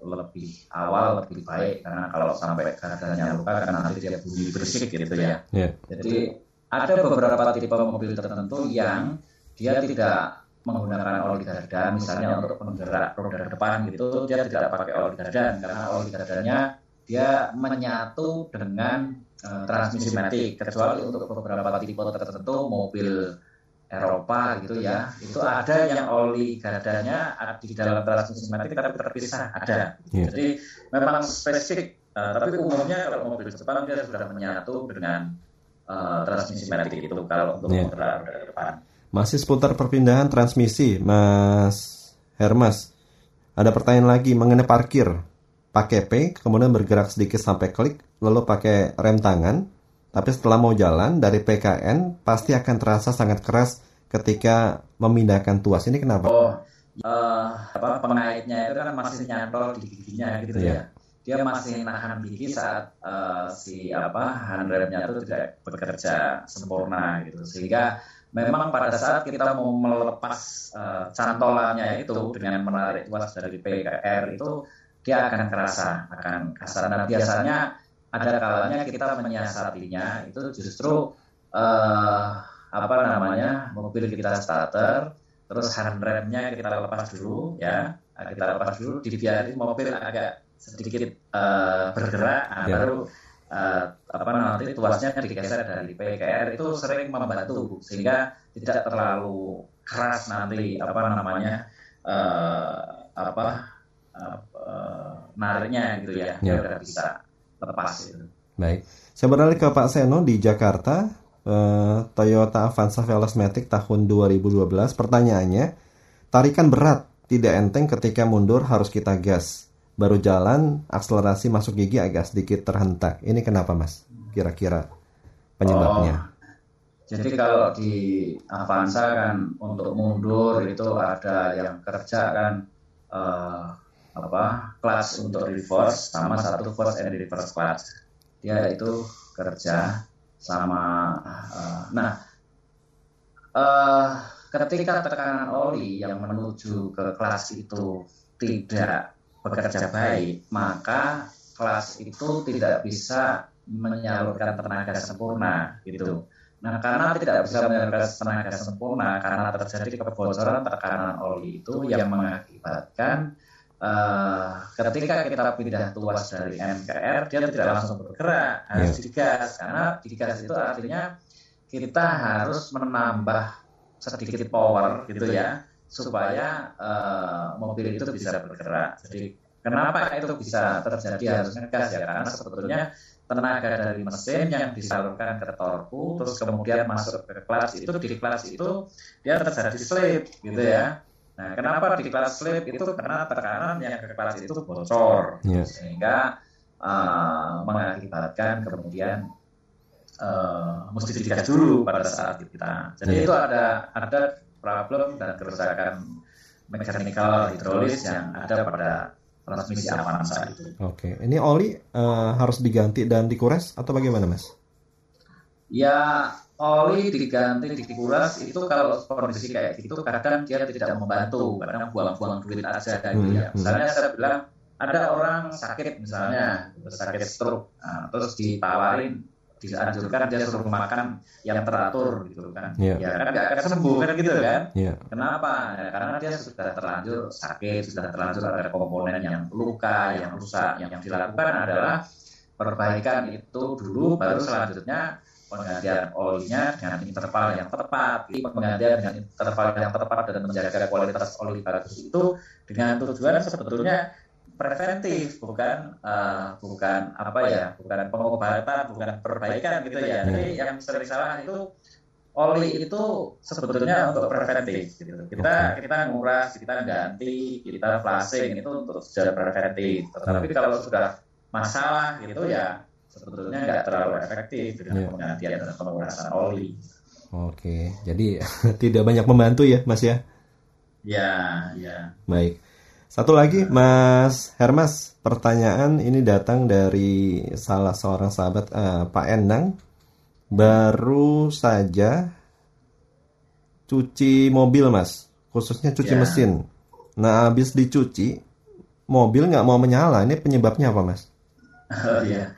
lebih awal lebih baik. Karena kalau sampai gardannya luka karena nanti dia bunyi berisik gitu ya. Yeah. jadi ada beberapa tipe mobil tertentu yang dia tidak menggunakan oli gardan, misalnya untuk penggerak roda depan gitu, dia tidak pakai oli gardan karena oli gardannya dia menyatu dengan uh, transmisi matic. Kecuali untuk beberapa tipe tertentu mobil Eropa gitu ya, itu ada yang oli gardannya ada di dalam transmisi matic tapi terpisah ada. Yeah. Jadi memang spesifik, uh, tapi umumnya kalau mobil Jepang dia sudah menyatu dengan uh, transmisi matic itu kalau untuk Yeah. roda depan. Masih seputar perpindahan transmisi, Mas Hermas. Ada pertanyaan lagi mengenai parkir. Pakai P, kemudian bergerak sedikit sampai klik, lalu pakai rem tangan. Tapi setelah mau jalan dari PKN, pasti akan terasa sangat keras ketika memindahkan tuas. Ini kenapa? Oh, eh, apa pengaitnya itu kan masih nyantol di giginya gitu Iya. ya. Dia masih nahan gigi saat eh, si apa handremnya itu tidak bekerja sempurna gitu. Sehingga memang pada saat kita mau melepas eh, cantolannya itu dengan menarik tuas dari PKR itu dia akan kerasa, akan kasar. Dan biasanya ada kalanya kita menyiasatinya. Itu justru eh, apa namanya mobil kita starter terus handremnya kita lepas dulu ya. Nah, kita lepas dulu dibiarin mobil agak sedikit eh, bergerak. Nah, Ya. baru eh, apa nanti tuasnya digeser dari PKR itu sering membantu sehingga tidak terlalu keras nanti apa namanya eh, apa eh, nariknya gitu ya Ya. udah bisa lepas gitu. Baik. Saya beralih ke Pak Seno di Jakarta. Eh, Toyota Avanza Veloz Matic tahun 2012. Pertanyaannya, tarikan berat, tidak enteng ketika mundur harus kita gas. Baru jalan, akselerasi masuk gigi agak sedikit terhentak. Ini kenapa, Mas? Kira-kira. penyebabnya? Oh, jadi kalau di Avanza kan untuk mundur itu ada yang kerja kan uh, apa kelas untuk reverse sama satu first and reverse class. Dia itu kerja sama uh, nah uh, ketika tekanan oli yang menuju ke kelas itu tidak bekerja baik, maka kelas itu tidak bisa menyalurkan tenaga sempurna gitu. Nah, karena tidak bisa menyalurkan tenaga sempurna karena terjadi kebocoran tekanan oli itu yang mengakibatkan uh, ketika kita pindah tuas dari MKR dia tidak langsung bergerak harus yeah. digas karena digas itu artinya kita harus menambah sedikit power gitu ya supaya uh, mobil itu bisa bergerak. Jadi kenapa itu bisa terjadi harusnya gas ya karena sebetulnya tenaga dari mesin yang disalurkan ke torku terus kemudian masuk ke kelas itu di kelas itu dia terjadi slip gitu ya. Nah, kenapa di kelas slip itu karena tekanan yang ke kelas itu bocor yeah. sehingga uh, mengakibatkan kemudian uh, mesti digas dulu pada saat kita. Jadi yeah. itu ada ada problem dan kerusakan mechanical hidrolis yang ada pada transmisi Avanza itu. Oke, ini oli uh, harus diganti dan dikuras atau bagaimana, Mas? Ya, oli diganti, dikuras itu kalau kondisi kayak gitu kadang dia tidak membantu, kadang buang-buang duit aja gitu hmm, ya. Misalnya hmm. saya bilang ada orang sakit misalnya sakit stroke, nah, terus ditawarin dianjurkan dia suruh makan yang teratur gitu kan yeah. ya kan nggak akan sembuh kan gitu kan yeah. kenapa ya, karena dia sudah terlanjur sakit sudah terlanjur ada komponen yang luka yang rusak yang, yang dilakukan adalah perbaikan itu dulu baru selanjutnya penggantian olinya dengan interval yang tepat. Penggantian dengan interval yang tepat dan menjaga kualitas oli bagus itu dengan tujuan sebetulnya preventif bukan uh, bukan apa ya bukan pengobatan bukan perbaikan gitu ya. Jadi yang sering salah itu oli itu sebetulnya untuk preventif gitu. kita kita nguras kita ganti kita flashing itu untuk secara preventif. Tetapi kalau sudah masalah gitu ya sebetulnya nggak terlalu efektif dengan yeah. penggantian dan pengurasan oli Oke, jadi tidak banyak membantu ya, Mas ya? Ya, ya. Baik. Satu lagi, Mas Hermas, pertanyaan ini datang dari salah seorang sahabat uh, Pak Endang. Baru saja cuci mobil, Mas, khususnya cuci yeah. mesin. Nah, habis dicuci, mobil nggak mau menyala. Ini penyebabnya apa, Mas? Oh iya,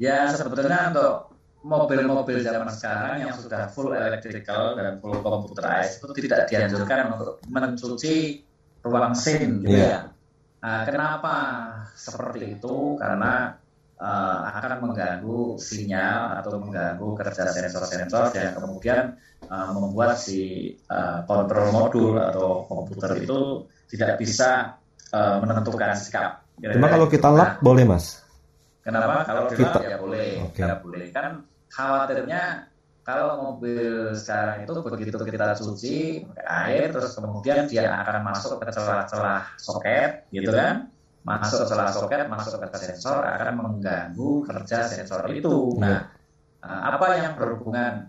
ya sebetulnya untuk mobil-mobil zaman sekarang yang sudah full electrical dan full computerized itu tidak dianjurkan untuk mencuci ruang mesin gitu yeah. ya. Nah, kenapa seperti itu? Karena uh, akan mengganggu sinyal atau mengganggu kerja sensor-sensor yang kemudian uh, membuat si uh, kontrol modul atau komputer itu tidak bisa uh, menentukan sikap. Cuma kalau kita lap nah, boleh mas? Kenapa? Kalau kita, ya boleh, okay. ya boleh. Kan khawatirnya kalau mobil sekarang itu begitu kita cuci pakai air terus kemudian dia akan masuk ke celah-celah soket gitu kan masuk ke celah soket masuk ke sensor akan mengganggu kerja sensor itu nah eh, apa yang berhubungan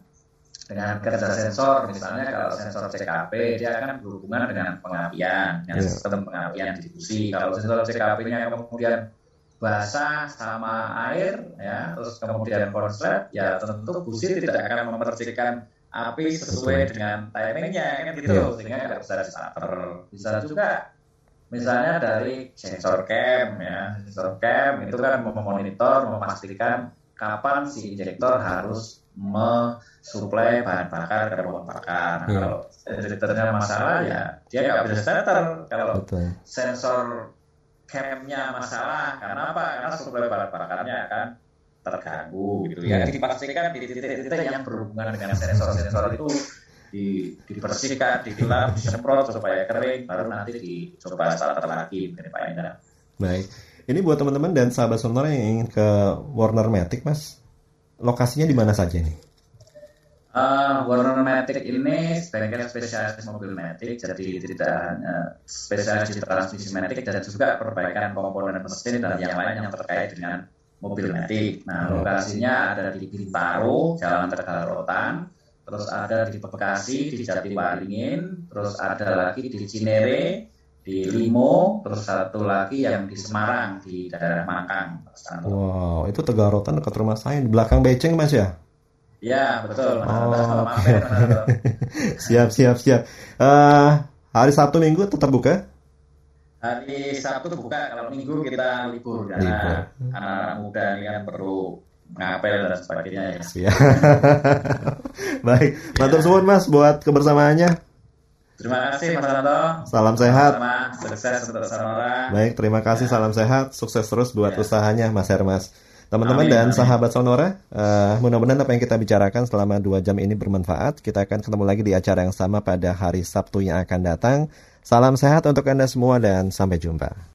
dengan kerja sensor misalnya kalau sensor CKP dia akan berhubungan dengan pengapian dengan yeah. sistem pengapian distribusi kalau sensor CKP-nya kemudian basah sama air ya terus kemudian konslet ya tentu busi tidak akan mempercikan api sesuai dengan timingnya kan gitu yeah. sehingga nggak bisa starter bisa juga misalnya dari sensor cam ya sensor cam itu kan memonitor memastikan kapan si injektor harus mensuplai bahan bakar ke ruang bakar. Yeah. Kalau injektornya masalah ya dia nggak bisa starter. Kalau Betul. sensor camnya masalah karena apa? Karena suplai bahan bakarnya akan terganggu gitu ya. Yeah. Dipastikan di titik-titik yang berhubungan dengan sensor-sensor itu di, dibersihkan, digelap, disemprot supaya kering, baru nanti dicoba starter lagi dari Pak Endra. Baik. Ini buat teman-teman dan sahabat sonora yang ingin ke Warner Matic, Mas. Lokasinya di mana saja nih? Uh, Warner Matic ini bengkel spesialis mobil Matic, jadi tidak hanya spesialis di transmisi Matic dan juga perbaikan komponen mesin dan yang lain yang terkait dengan mobil metik. Nah, lokasinya ada di Bintaro, Jalan Tegarotan, terus ada di Bekasi, di Jatiwaringin, terus ada lagi di Cinere, di Limo, terus satu lagi yang di Semarang, di daerah Makang. Wow, itu Tegarotan dekat rumah saya, di belakang Beceng Mas ya? Ya, betul. Oh, okay. siap, siap, siap. Uh, hari Sabtu Minggu tetap buka? Hari Sabtu buka, kalau Minggu kita libur karena anak-anak muda ini kan perlu ngapel dan sebagainya ya. Siap. Baik, matur suwun Mas buat kebersamaannya. Terima kasih Mas Anto. Salam sehat. Sama, sukses untuk. Baik, terima kasih. Salam sehat, sukses terus buat ya. usahanya Mas Hermas. Teman-teman dan amin. sahabat Sonora, uh, mudah-mudahan apa yang kita bicarakan selama dua jam ini bermanfaat. Kita akan ketemu lagi di acara yang sama pada hari Sabtu yang akan datang. Salam sehat untuk Anda semua dan sampai jumpa.